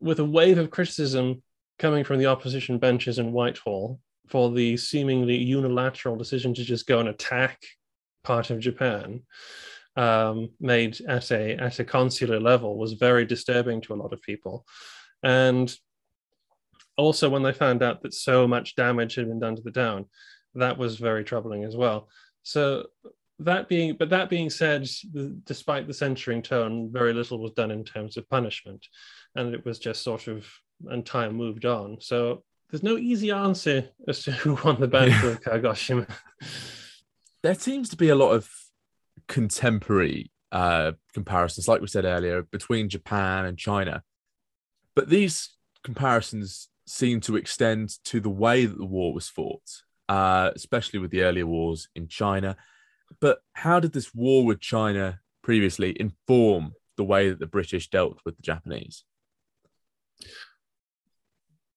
S2: with a wave of criticism coming from the opposition benches in Whitehall for the seemingly unilateral decision to just go and attack part of Japan. Um, made at a at a consular level was very disturbing to a lot of people, and also when they found out that so much damage had been done to the town that was very troubling as well. So that being but that being said the, despite the censuring tone very little was done in terms of punishment. And it was just sort of and time moved on. So there's no easy answer as to who won the battle of kagoshima.
S1: There seems to be a lot of contemporary uh, comparisons like we said earlier between japan and china but these comparisons seem to extend to the way that the war was fought, uh, especially with the earlier wars in China. But how did this war with China previously inform the way that the British dealt with the Japanese?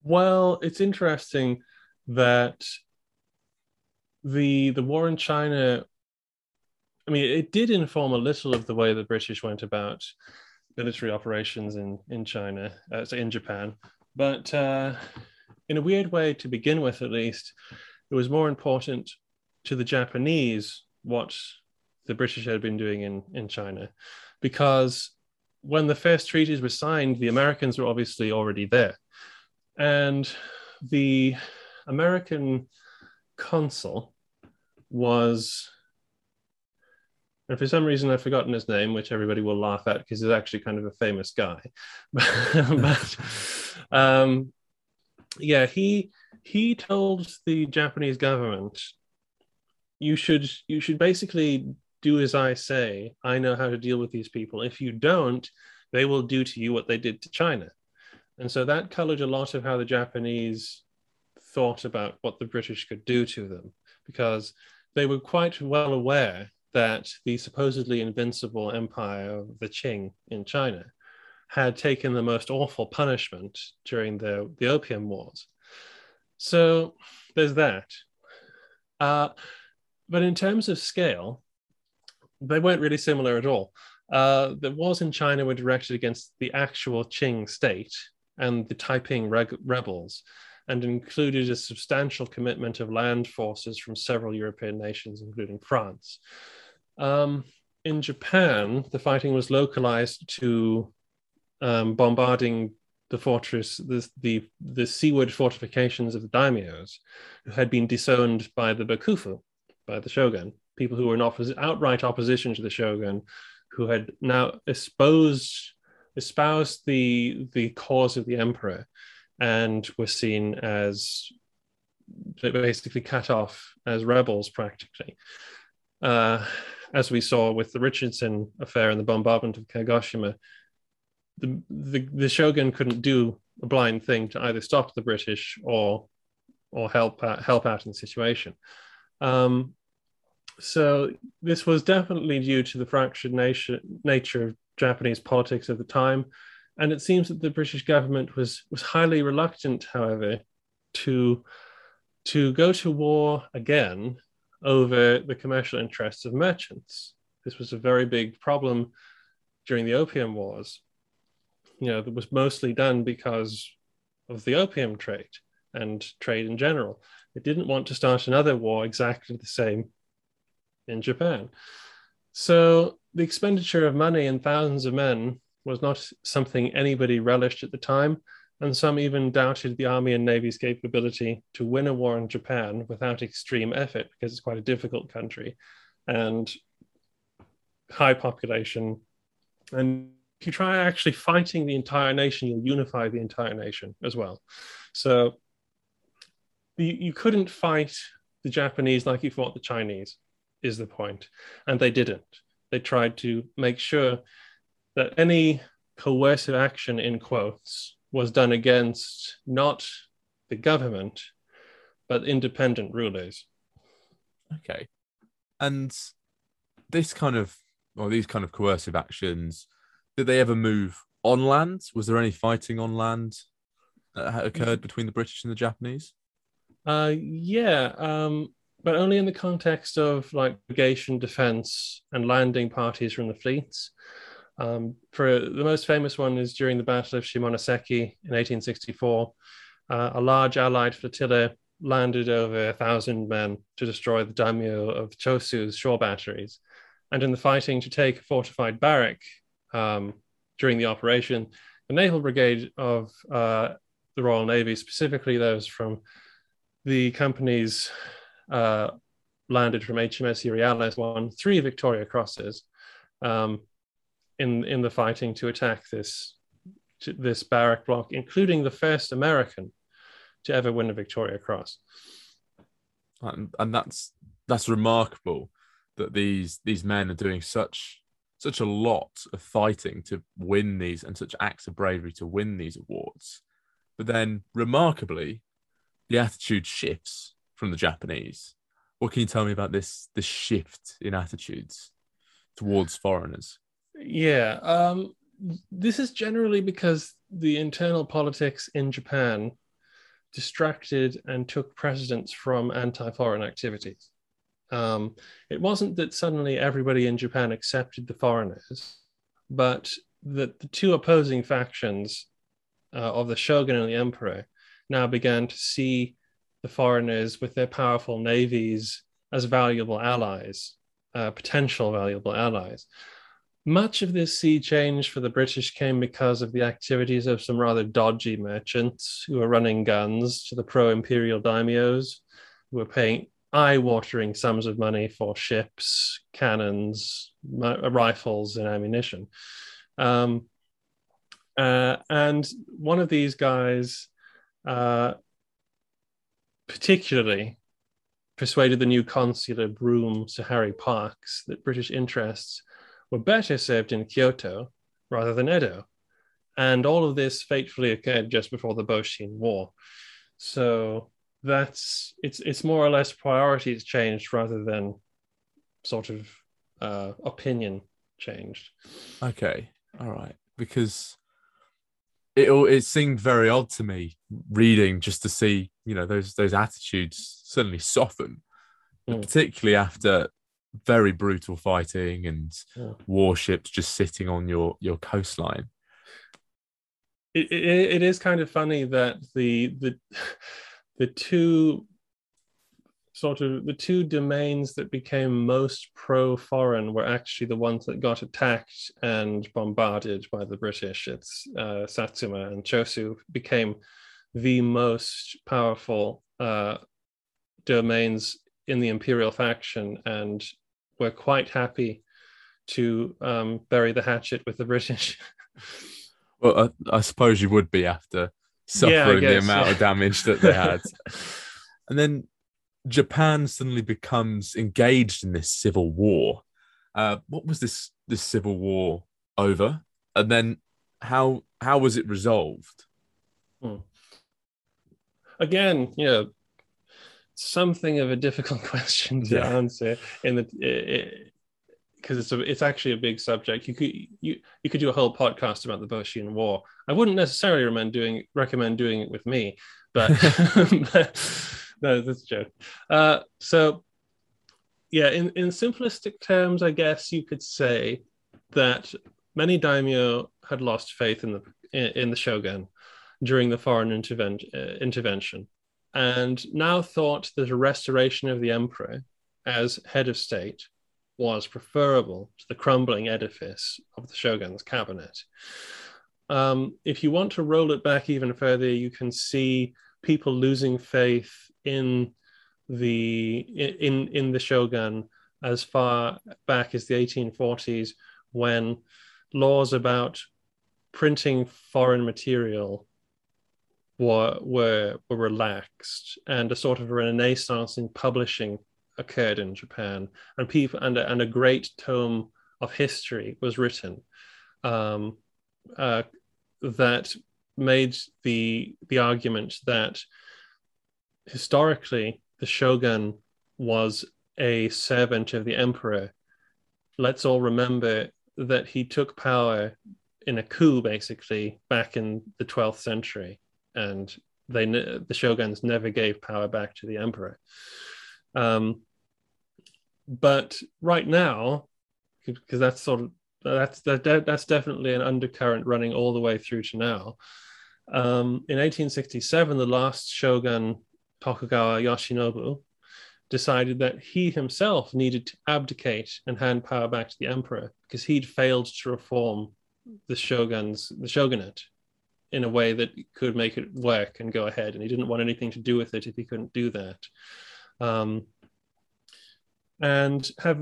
S2: Well, it's interesting that the the war in China. I mean, it did inform a little of the way the British went about military operations in in China, uh, so in Japan But uh, in a weird way, to begin with at least, it was more important to the Japanese what the British had been doing in, in China. Because when the first treaties were signed, the Americans were obviously already there. And the American consul was, and for some reason I've forgotten his name, which everybody will laugh at because he's actually kind of a famous guy. but um, yeah, he he told the Japanese government, you should you should basically do as I say. I know how to deal with these people. If you don't, they will do to you what they did to China. And so that colored a lot of how the Japanese thought about what the British could do to them, because they were quite well aware that the supposedly invincible empire of the Qing in China had taken the most awful punishment during the, the Opium Wars. So there's that. Uh, but in terms of scale, they weren't really similar at all. Uh, the wars in China were directed against the actual Qing state and the Taiping reg- rebels, and included a substantial commitment of land forces from several European nations, including France. Um, in Japan, the fighting was localized to um, bombarding the fortress, the, the, the seaward fortifications of the daimyos, who had been disowned by the bakufu, by the shogun, people who were in oppos- outright opposition to the shogun, who had now espoused, espoused the, the cause of the emperor and were seen as basically cut off as rebels practically. Uh, as we saw with the Richardson affair and the bombardment of Kagoshima, the, the, the shogun couldn't do a blind thing to either stop the British or or help out, help out in the situation. Um, so this was definitely due to the fractured nation, nature of Japanese politics at the time, and it seems that the British government was was highly reluctant, however, to to go to war again over the commercial interests of merchants. This was a very big problem during the Opium Wars. You know, that was mostly done because of the opium trade and trade in general. It didn't want to start another war exactly the same in Japan. So the expenditure of money and thousands of men was not something anybody relished at the time, and some even doubted the army and navy's capability to win a war in Japan without extreme effort because it's quite a difficult country and high population. And if you try actually fighting the entire nation, you'll unify the entire nation as well. So you, you couldn't fight the Japanese like you fought the Chinese, is the point. And they didn't. They tried to make sure that any coercive action, in quotes, was done against not the government, but independent rulers.
S1: Okay. And this kind of, or these kind of coercive actions, did they ever move on land? Was there any fighting on land that occurred between the British and the Japanese?
S2: Uh, yeah, um, but only in the context of like legation, defense, and landing parties from the fleets. Um, for the most famous one is during the Battle of Shimonoseki in 1864. Uh, a large Allied flotilla landed over a thousand men to destroy the daimyo of Chosu's shore batteries. And in the fighting to take a fortified barrack um, during the operation, the Naval Brigade of uh, the Royal Navy, specifically those from the companies uh, landed from HMS Euryalus, won three Victoria Crosses. Um, in in the fighting to attack this to this barrack block, including the first American to ever win a Victoria Cross.
S1: And, and that's that's remarkable that these these men are doing such such a lot of fighting to win these and such acts of bravery to win these awards. But then remarkably, the attitude shifts from the Japanese. What can you tell me about this this shift in attitudes towards foreigners?
S2: Yeah, um, this is generally because the internal politics in Japan distracted and took precedence from anti-foreign activities. Um, it wasn't that suddenly everybody in Japan accepted the foreigners, but that the two opposing factions uh, of the shogun and the emperor now began to see the foreigners with their powerful navies as valuable allies, uh, potential valuable allies. Much of this sea change for the British came because of the activities of some rather dodgy merchants who were running guns to the pro imperial daimyos, who were paying eye watering sums of money for ships, cannons, rifles, and ammunition. Um, uh, and one of these guys, uh, particularly, persuaded the new consular Broom, Sir Harry Parkes, that British interests were better served in Kyoto rather than Edo. And all of this fatefully occurred just before the Boshin War. So that's it's it's more or less priorities changed rather than sort of uh, opinion changed.
S1: Okay, all right, because it all it seemed very odd to me reading just to see you know those those attitudes suddenly soften, mm. particularly after very brutal fighting and yeah. warships just sitting on your your coastline.
S2: It, it, it is kind of funny that the the the two sort of the two domains that became most pro foreign were actually the ones that got attacked and bombarded by the British. It's uh, Satsuma and Chosu became the most powerful uh, domains in the imperial faction and were quite happy to um, bury the hatchet with the British.
S1: well, I, I, suppose you would be after suffering yeah, guess, the amount yeah. of damage that they had. and then Japan suddenly becomes engaged in this civil war. Uh, what was this this civil war over? And then how how was it resolved? Hmm.
S2: Again, know, something of a difficult question to yeah. answer in the because it's a, it's actually a big subject. You could you you could do a whole podcast about the Boshin War. I wouldn't necessarily recommend doing recommend doing it with me, but, no, that's a joke. Uh, so yeah, in in simplistic terms, I guess you could say that many daimyo had lost faith in the in, in the shogun during the foreign interven- uh, intervention and now thought that a restoration of the emperor as head of state was preferable to the crumbling edifice of the shogun's cabinet. Um, if you want to roll it back even further, you can see people losing faith in the in in the shogun as far back as the 1840s when laws about printing foreign material were were were relaxed, and a sort of renaissance in publishing occurred in Japan, and people and a, and a great tome of history was written um, uh, that made the the argument that historically the shogun was a servant of the emperor. Let's all remember that he took power in a coup, basically, back in the 12th century and they the shoguns never gave power back to the emperor. Um, but right now, because that's sort of that's that, that's definitely an undercurrent running all the way through to now. Um, in 1867, the last shogun Tokugawa Yoshinobu decided that he himself needed to abdicate and hand power back to the emperor because he'd failed to reform the shoguns the shogunate in a way that could make it work and go ahead. And he didn't want anything to do with it if he couldn't do that. Um, and have,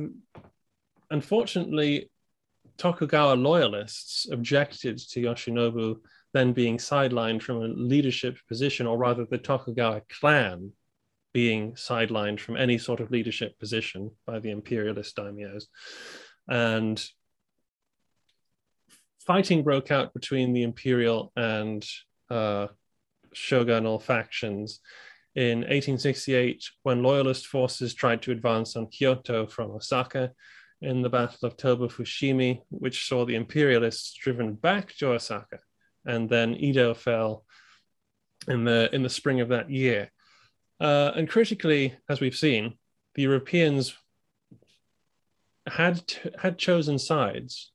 S2: unfortunately, Tokugawa loyalists objected to Yoshinobu then being sidelined from a leadership position, or rather, the Tokugawa clan being sidelined from any sort of leadership position by the imperialist daimyos. And fighting broke out between the imperial and uh, shogunal factions in 1868 when loyalist forces tried to advance on Kyoto from Osaka in the Battle of Toba Fushimi, which saw the imperialists driven back to Osaka, and then Edo fell in the in the spring of that year. Uh, and critically, as we've seen, the Europeans had had chosen sides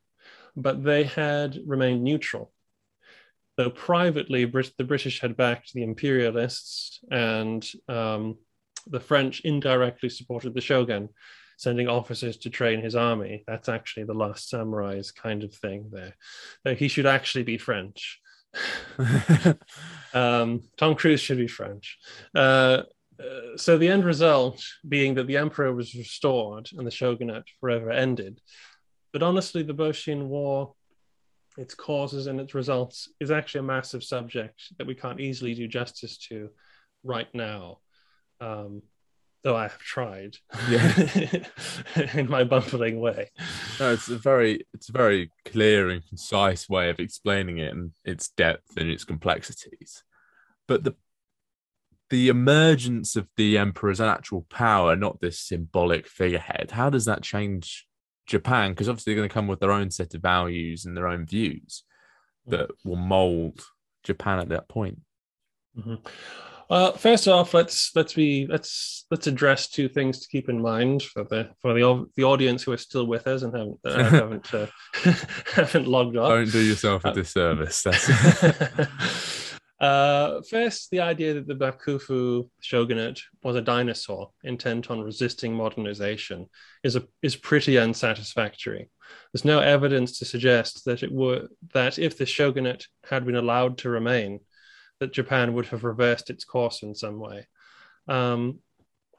S2: but they had remained neutral. though privately Brit- the British had backed the imperialists and um, the French indirectly supported the shogun, sending officers to train his army. That's actually the Last Samurai's kind of thing there. Though he should actually be French. um, Tom Cruise should be French. Uh, uh, so the end result being that the emperor was restored and the shogunate forever ended. But honestly, the Boshin War, its causes and its results, is actually a massive subject that we can't easily do justice to right now. Um, though I have tried, yeah, in my bumbling way.
S1: No, it's a very, it's a very clear and concise way of explaining it and its depth and its complexities. But the the emergence of the emperor as an actual power, not this symbolic figurehead, how does that change Japan? Because obviously they're going to come with their own set of values and their own views that will mold Japan at that point.
S2: Mm-hmm. Uh, first off, let's let's be let's let's address two things to keep in mind for the for the the audience who are still with us and haven't uh, haven't uh, haven't logged off.
S1: Don't do yourself a uh, disservice.
S2: Uh, first, the idea that the Bakufu shogunate was a dinosaur intent on resisting modernization is a, is pretty unsatisfactory. There's no evidence to suggest that it were that if the shogunate had been allowed to remain, that Japan would have reversed its course in some way. Um,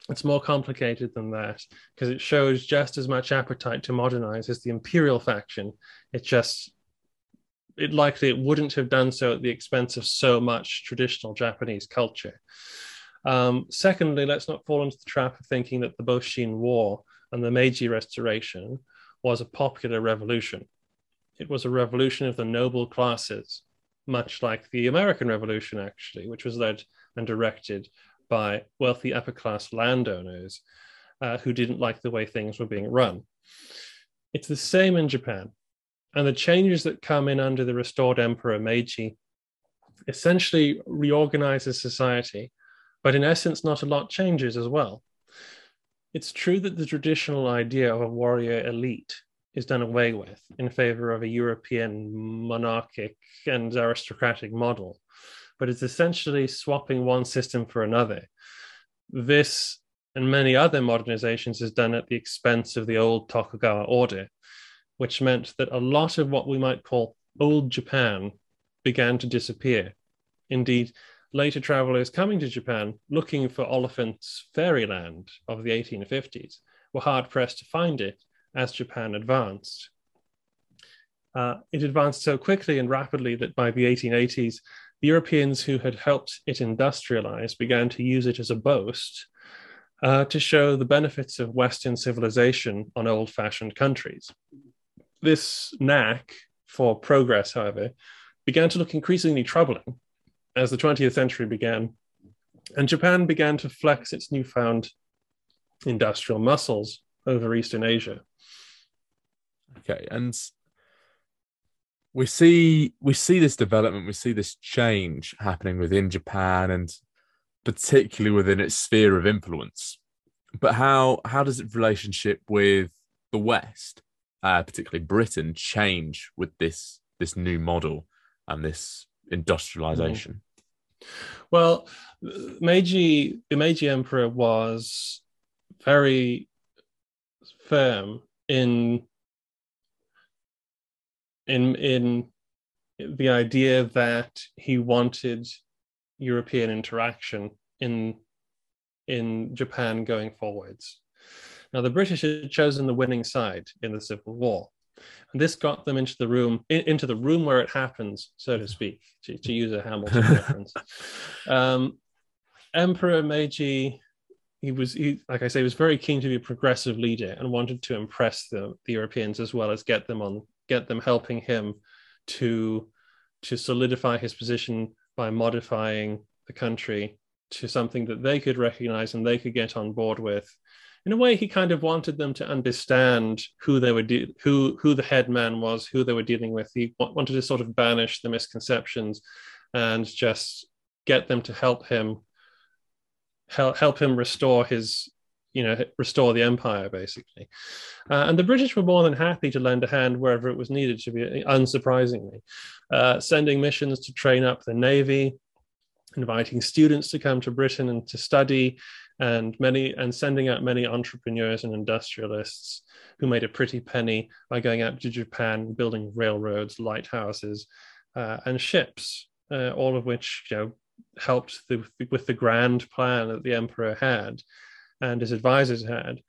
S2: it's more complicated than that because it shows just as much appetite to modernize as the imperial faction. It just it likely it wouldn't have done so at the expense of so much traditional Japanese culture. Um, secondly, let's not fall into the trap of thinking that the Boshin War and the Meiji Restoration was a popular revolution. It was a revolution of the noble classes, much like the American Revolution, actually, which was led and directed by wealthy upper class landowners uh, who didn't like the way things were being run. It's the same in Japan. And the changes that come in under the restored Emperor Meiji essentially reorganizes society, but in essence, not a lot changes as well. It's true that the traditional idea of a warrior elite is done away with in favor of a European monarchic and aristocratic model, but it's essentially swapping one system for another. This and many other modernizations is done at the expense of the old Tokugawa order, which meant that a lot of what we might call old Japan began to disappear. Indeed, later travelers coming to Japan looking for Oliphant's fairyland of the 1850s were hard pressed to find it as Japan advanced. Uh, it advanced so quickly and rapidly that by the 1880s, the Europeans who had helped it industrialize began to use it as a boast uh, to show the benefits of Western civilization on old fashioned countries. This knack for progress, however, began to look increasingly troubling as the 20th century began, and Japan began to flex its newfound industrial muscles over Eastern Asia.
S1: Okay, and we see we see this development, we see this change happening within Japan and particularly within its sphere of influence. But how how does its relationship with the West? Uh, particularly Britain, change with this this new model and this industrialization?
S2: Well, Meiji, the Meiji Emperor was very firm in in in the idea that he wanted European interaction in in Japan going forwards. Now, the British had chosen the winning side in the Civil War. And this got them into the room, in, into the room where it happens, so to speak, to, to use a Hamilton reference. Um, Emperor Meiji, he was, he, like I say, was very keen to be a progressive leader and wanted to impress the, the Europeans as well as get them on, get them helping him to, to solidify his position by modifying the country to something that they could recognize and they could get on board with in a way, he kind of wanted them to understand who they were, de- who who the head man was, who they were dealing with. He wanted to sort of banish the misconceptions and just get them to help him help help him restore his you know restore the empire basically uh, and the british were more than happy to lend a hand wherever it was needed to be unsurprisingly uh, sending missions to train up the navy inviting students to come to britain and to study and many and sending out many entrepreneurs and industrialists who made a pretty penny by going out to japan building railroads lighthouses uh, and ships uh, all of which you know helped the, with the grand plan that the emperor had and his advisors had,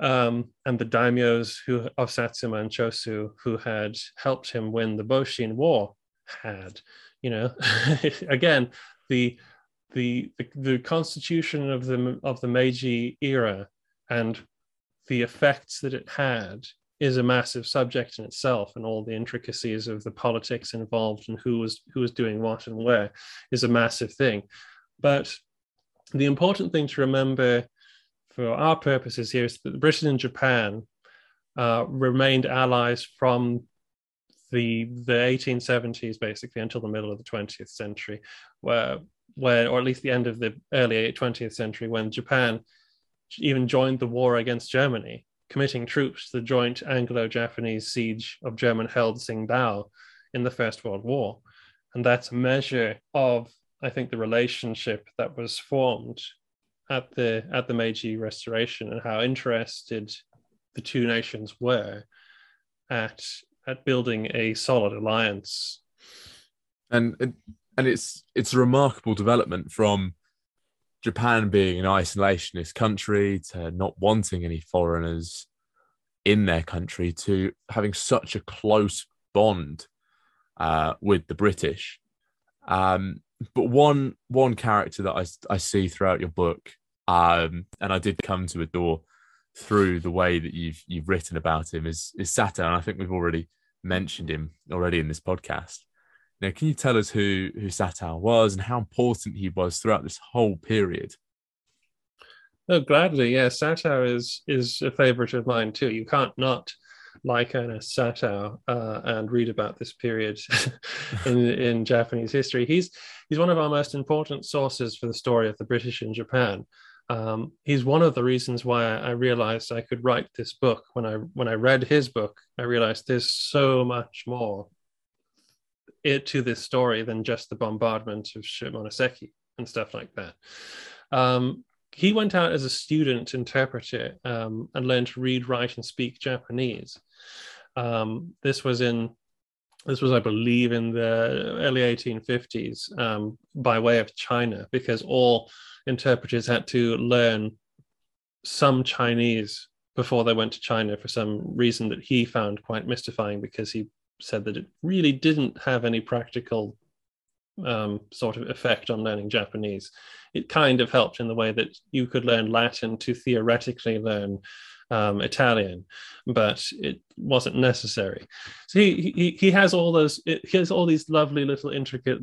S2: um, and the daimyos who, of Satsuma and Chosu who had helped him win the Boshin War had. You know, again, the, the the the constitution of the of the Meiji era and the effects that it had is a massive subject in itself and all the intricacies of the politics involved and who was who was doing what and where is a massive thing. But the important thing to remember for our purposes here is that Britain and Japan uh, remained allies from the the 1870s basically until the middle of the 20th century where where or at least the end of the early 20th century when Japan even joined the war against Germany committing troops to the joint Anglo-Japanese siege of German-held Tsingtao in the First World War. And that's a measure of, I think, the relationship that was formed at the at the Meiji Restoration and how interested the two nations were at at building a solid alliance.
S1: And and it's it's a remarkable development from Japan being an isolationist country to not wanting any foreigners in their country to having such a close bond uh, with the British. Um, but one one character that I, I see throughout your book, um, and I did come to adore through the way that you've you've written about him is is Satow, and I think we've already mentioned him already in this podcast. Now, can you tell us who who Satow was and how important he was throughout this whole period?
S2: Oh, gladly, yeah. Satow is is a favorite of mine too. You can't not like Ernest Satow uh, and read about this period in in Japanese history. He's he's one of our most important sources for the story of the British in Japan. Um, he's one of the reasons why I realized I could write this book. When I when I read his book, I realized there's so much more it to this story than just the bombardment of Shimonoseki and stuff like that. Um, he went out as a student interpreter um, and learned to read, write, and speak Japanese. Um, this was in this was, I believe, in the early 1850s um, by way of China, because all interpreters had to learn some Chinese before they went to China for some reason that he found quite mystifying because he said that it really didn't have any practical um, sort of effect on learning Japanese. It kind of helped in the way that you could learn Latin to theoretically learn um, Italian, but it wasn't necessary. So he, he he has all those he has all these lovely little intricate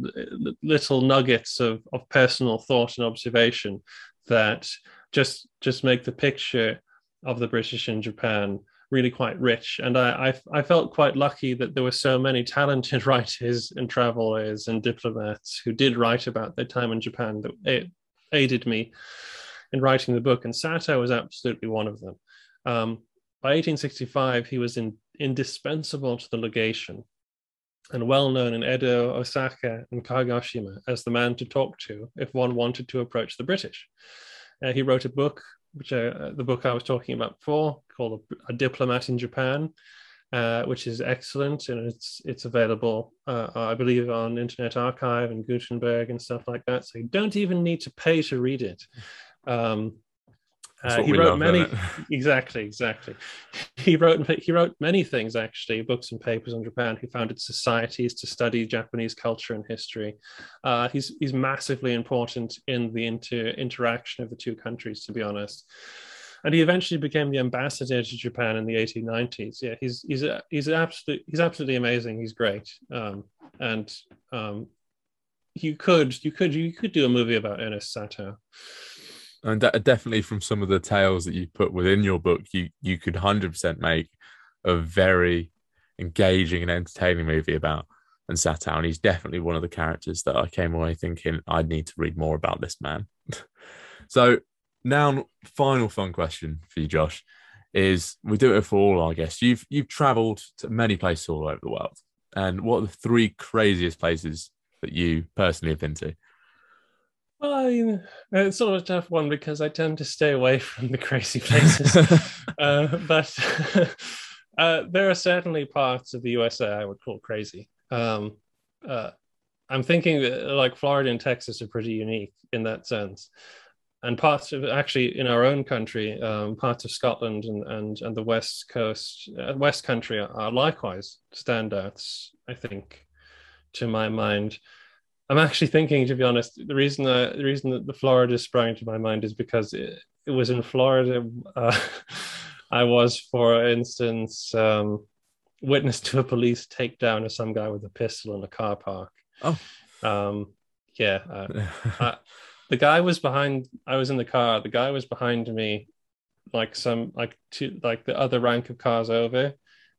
S2: little nuggets of of personal thought and observation that just just make the picture of the British in Japan really quite rich. And I, I, I felt quite lucky that there were so many talented writers and travelers and diplomats who did write about their time in Japan that it aided me in writing the book. And Satow was absolutely one of them. Um, by 1865, he was in, indispensable to the legation and well known in Edo, Osaka, and Kagoshima as the man to talk to if one wanted to approach the British. Uh, he wrote a book which uh, the book I was talking about before, called A, Diplomat in Japan, uh, which is excellent and it's it's available, uh, I believe, on Internet Archive and Gutenberg and stuff like that. So you don't even need to pay to read it. Um, uh, he wrote love, many exactly exactly. He wrote he wrote many things actually books and papers on japan. He founded societies to study japanese culture and history. Uh, he's he's massively important in the inter interaction of the two countries to be honest. And he eventually became the ambassador to japan in the 1890s yeah he's he's a, he's absolutely he's absolutely amazing. He's great. Um, and um, you could you could you could do a movie about Ernest Satow
S1: and de- definitely from some of the tales that you put within your book, you you could hundred percent make a very engaging and entertaining movie about and Satow. And he's definitely one of the characters that I came away thinking I need to read more about this man. so now, final fun question for you, Josh, is we do it for all our guests. You've you've travelled to many places all over the world, and what are the three craziest places that you personally have been to?
S2: Well, I mean, it's sort of a tough one because I tend to stay away from the crazy places. uh, but uh, there are certainly parts of the USA I would call crazy. Um, uh, I'm thinking that, like Florida and Texas are pretty unique in that sense. And parts of actually in our own country, um, parts of Scotland and, and, and the West Coast, uh, West Country are, are likewise standouts, I think, to my mind. I'm actually thinking, to be honest, the reason the reason that the Florida sprang to my mind is because it, it was in Florida. Uh, I was, for instance, um, witness to a police takedown of some guy with a pistol in a car park.
S1: Oh,
S2: um, yeah. Uh, the guy was behind. I was in the car. The guy was behind me, like some like two like the other rank of cars over,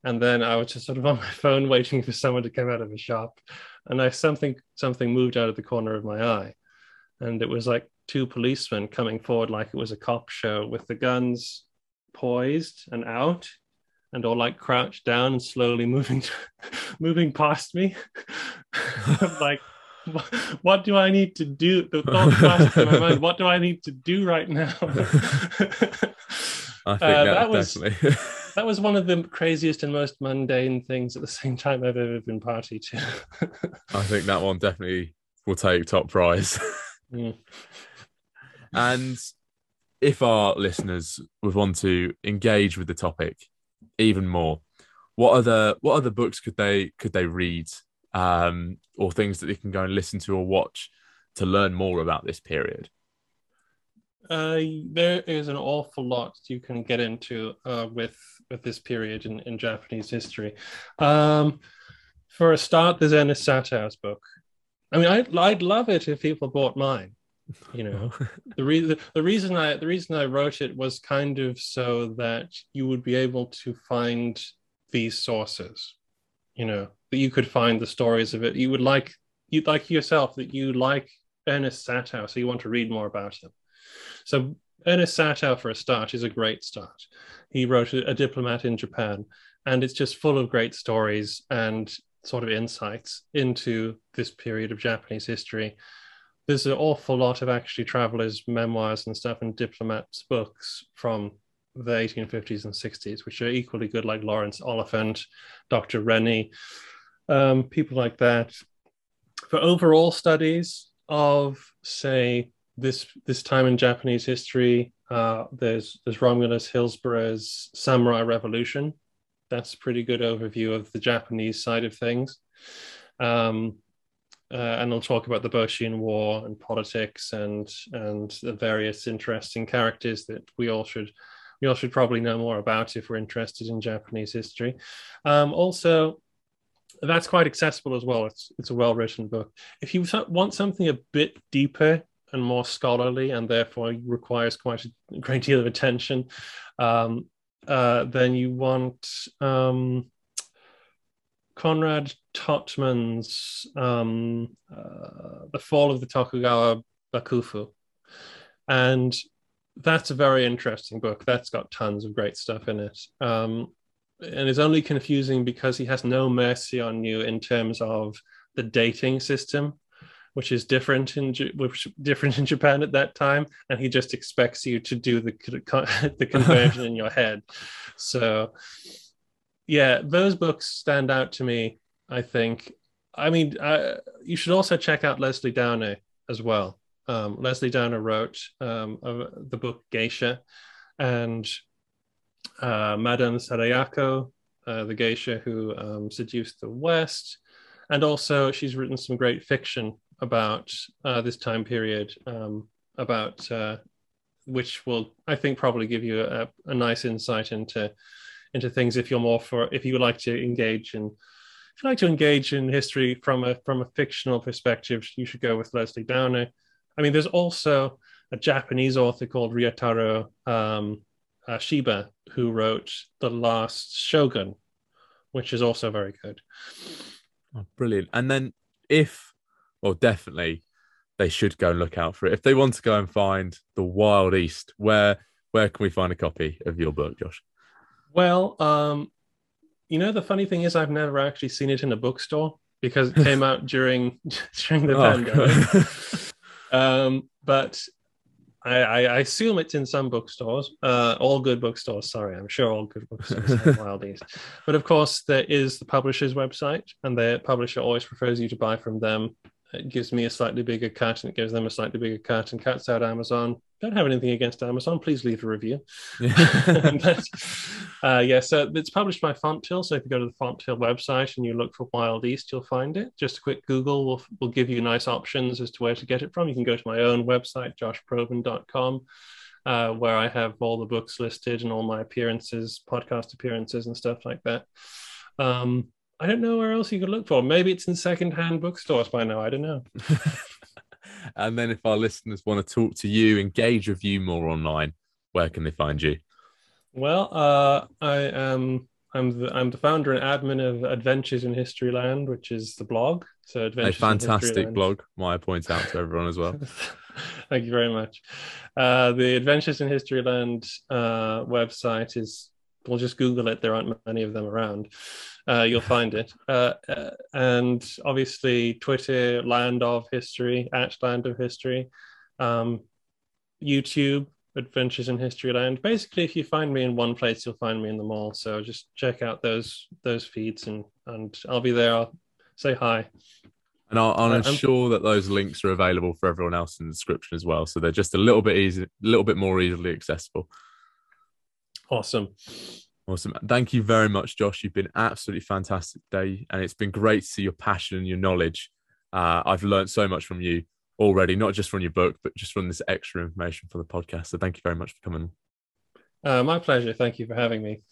S2: and then I was just sort of on my phone waiting for someone to come out of a shop and I something something moved out of the corner of my eye, and it was like two policemen coming forward like it was a cop show with the guns poised and out, and all like crouched down and slowly moving moving past me. like, what do I need to do? The thought flashed in my mind. What do I need to do right now?
S1: I think uh, that, that was definitely
S2: that was one of the craziest and most mundane things at the same time I've ever been party to.
S1: I think that one definitely will take top prize.
S2: mm.
S1: And if our listeners would want to engage with the topic even more, what other what other books could they could they read um, or things that they can go and listen to or watch to learn more about this period?
S2: Uh, there is an awful lot you can get into uh, with with this period in, in Japanese history. Um, for a start, there's Ernest Satow's book. I mean, I'd, I'd love it if people bought mine. You know, the reason the reason I the reason I wrote it was kind of so that you would be able to find these sources. You know, that you could find the stories of it. You would like you'd like yourself that you like Ernest Satow, so you want to read more about him. So Ernest Satow, for a start, is a great start. He wrote a, Diplomat in Japan, and it's just full of great stories and sort of insights into this period of Japanese history. There's an awful lot of actually travelers' memoirs and stuff and diplomats' books from the 1850s and 60s, which are equally good, like Laurence Oliphant, Dr. Rennie, um, people like that. For overall studies of, say, this this time in Japanese history, uh, there's there's Romulus Hillsborough's Samurai Revolution. That's a pretty good overview of the Japanese side of things. Um, uh, and I'll talk about the Boshin War and politics and and the various interesting characters that we all should we all should probably know more about if we're interested in Japanese history. Um, also, that's quite accessible as well. It's it's a well written book. If you want something a bit deeper and more scholarly and therefore requires quite a great deal of attention, um, uh, then you want um, Conrad Totman's um, uh, The Fall of the Tokugawa Bakufu. And that's a very interesting book. That's got tons of great stuff in it. Um, and it's only confusing because he has no mercy on you in terms of the dating system which is different in which different in Japan at that time, and he just expects you to do the the conversion in your head. So, yeah, those books stand out to me. I think. I mean, uh, you should also check out Lesley Downer as well. Um, Lesley Downer wrote um, the book Geisha, and uh, Madame Sadayakko, uh, the geisha who um, seduced the West, and also she's written some great fiction about uh, this time period, um, about uh, which will, I think, probably give you a, a, nice insight into into things if you're more for if you would like to engage in if you like to engage in history from a from a fictional perspective, you should go with Lesley Downer. I mean, there's also a Japanese author called Ryotaro um, uh, Shiba who wrote The Last Shogun, which is also very good.
S1: Oh, brilliant. And then if well, definitely they should go and look out for it. If they want to go and find the Wild East, where where can we find a copy of your book, Josh?
S2: Well, um, you know, the funny thing is, I've never actually seen it in a bookstore because it came out during during the oh, pandemic. um, but I, I, assume it's in some bookstores, uh, all good bookstores. Sorry, I'm sure all good bookstores have Wild East. But of course, there is the publisher's website, and the publisher always prefers you to buy from them it gives me a slightly bigger cut and it gives them a slightly bigger cut and cuts out Amazon. Don't have anything against Amazon. Please leave a review. but, uh, yeah, so it's published by Fonthill. So if you go to the Fonthill website and you look for Wild East, you'll find it. Just a quick Google will, will give you nice options as to where to get it from. You can go to my own website, joshprovan.com. Uh, where I have all the books listed and all my appearances, podcast appearances, and stuff like that. Um, I don't know where else you could look for. Maybe it's in secondhand bookstores by now. I don't know.
S1: and then if our listeners want to talk to you, engage with you more online, where can they find you?
S2: Well, uh, I am I'm the I'm the founder and admin of Adventures in History Land, which is the blog. So
S1: Adventures a fantastic blog, might I point out to everyone as well.
S2: Thank you very much. Uh, the Adventures in Historyland uh, website is. We'll just Google it. There aren't many of them around uh, you'll find it. Uh, uh, and obviously, Twitter, Land of History, at Land of History, um, YouTube, Adventures in History Land. Basically, if you find me in one place, you'll find me in them all. So just check out those those feeds, and and I'll be there. I'll say hi.
S1: And I'll, I'll uh, ensure that those links are available for everyone else in the description as well. So they're just a little bit easy, a little bit more easily accessible.
S2: Awesome.
S1: Awesome. Thank you very much, Josh. You've been absolutely fantastic today. And it's been great to see your passion and your knowledge. Uh, I've learned so much from you already, not just from your book, but just from this extra information for the podcast. So thank you very much for coming.
S2: Uh, my pleasure. Thank you for having me.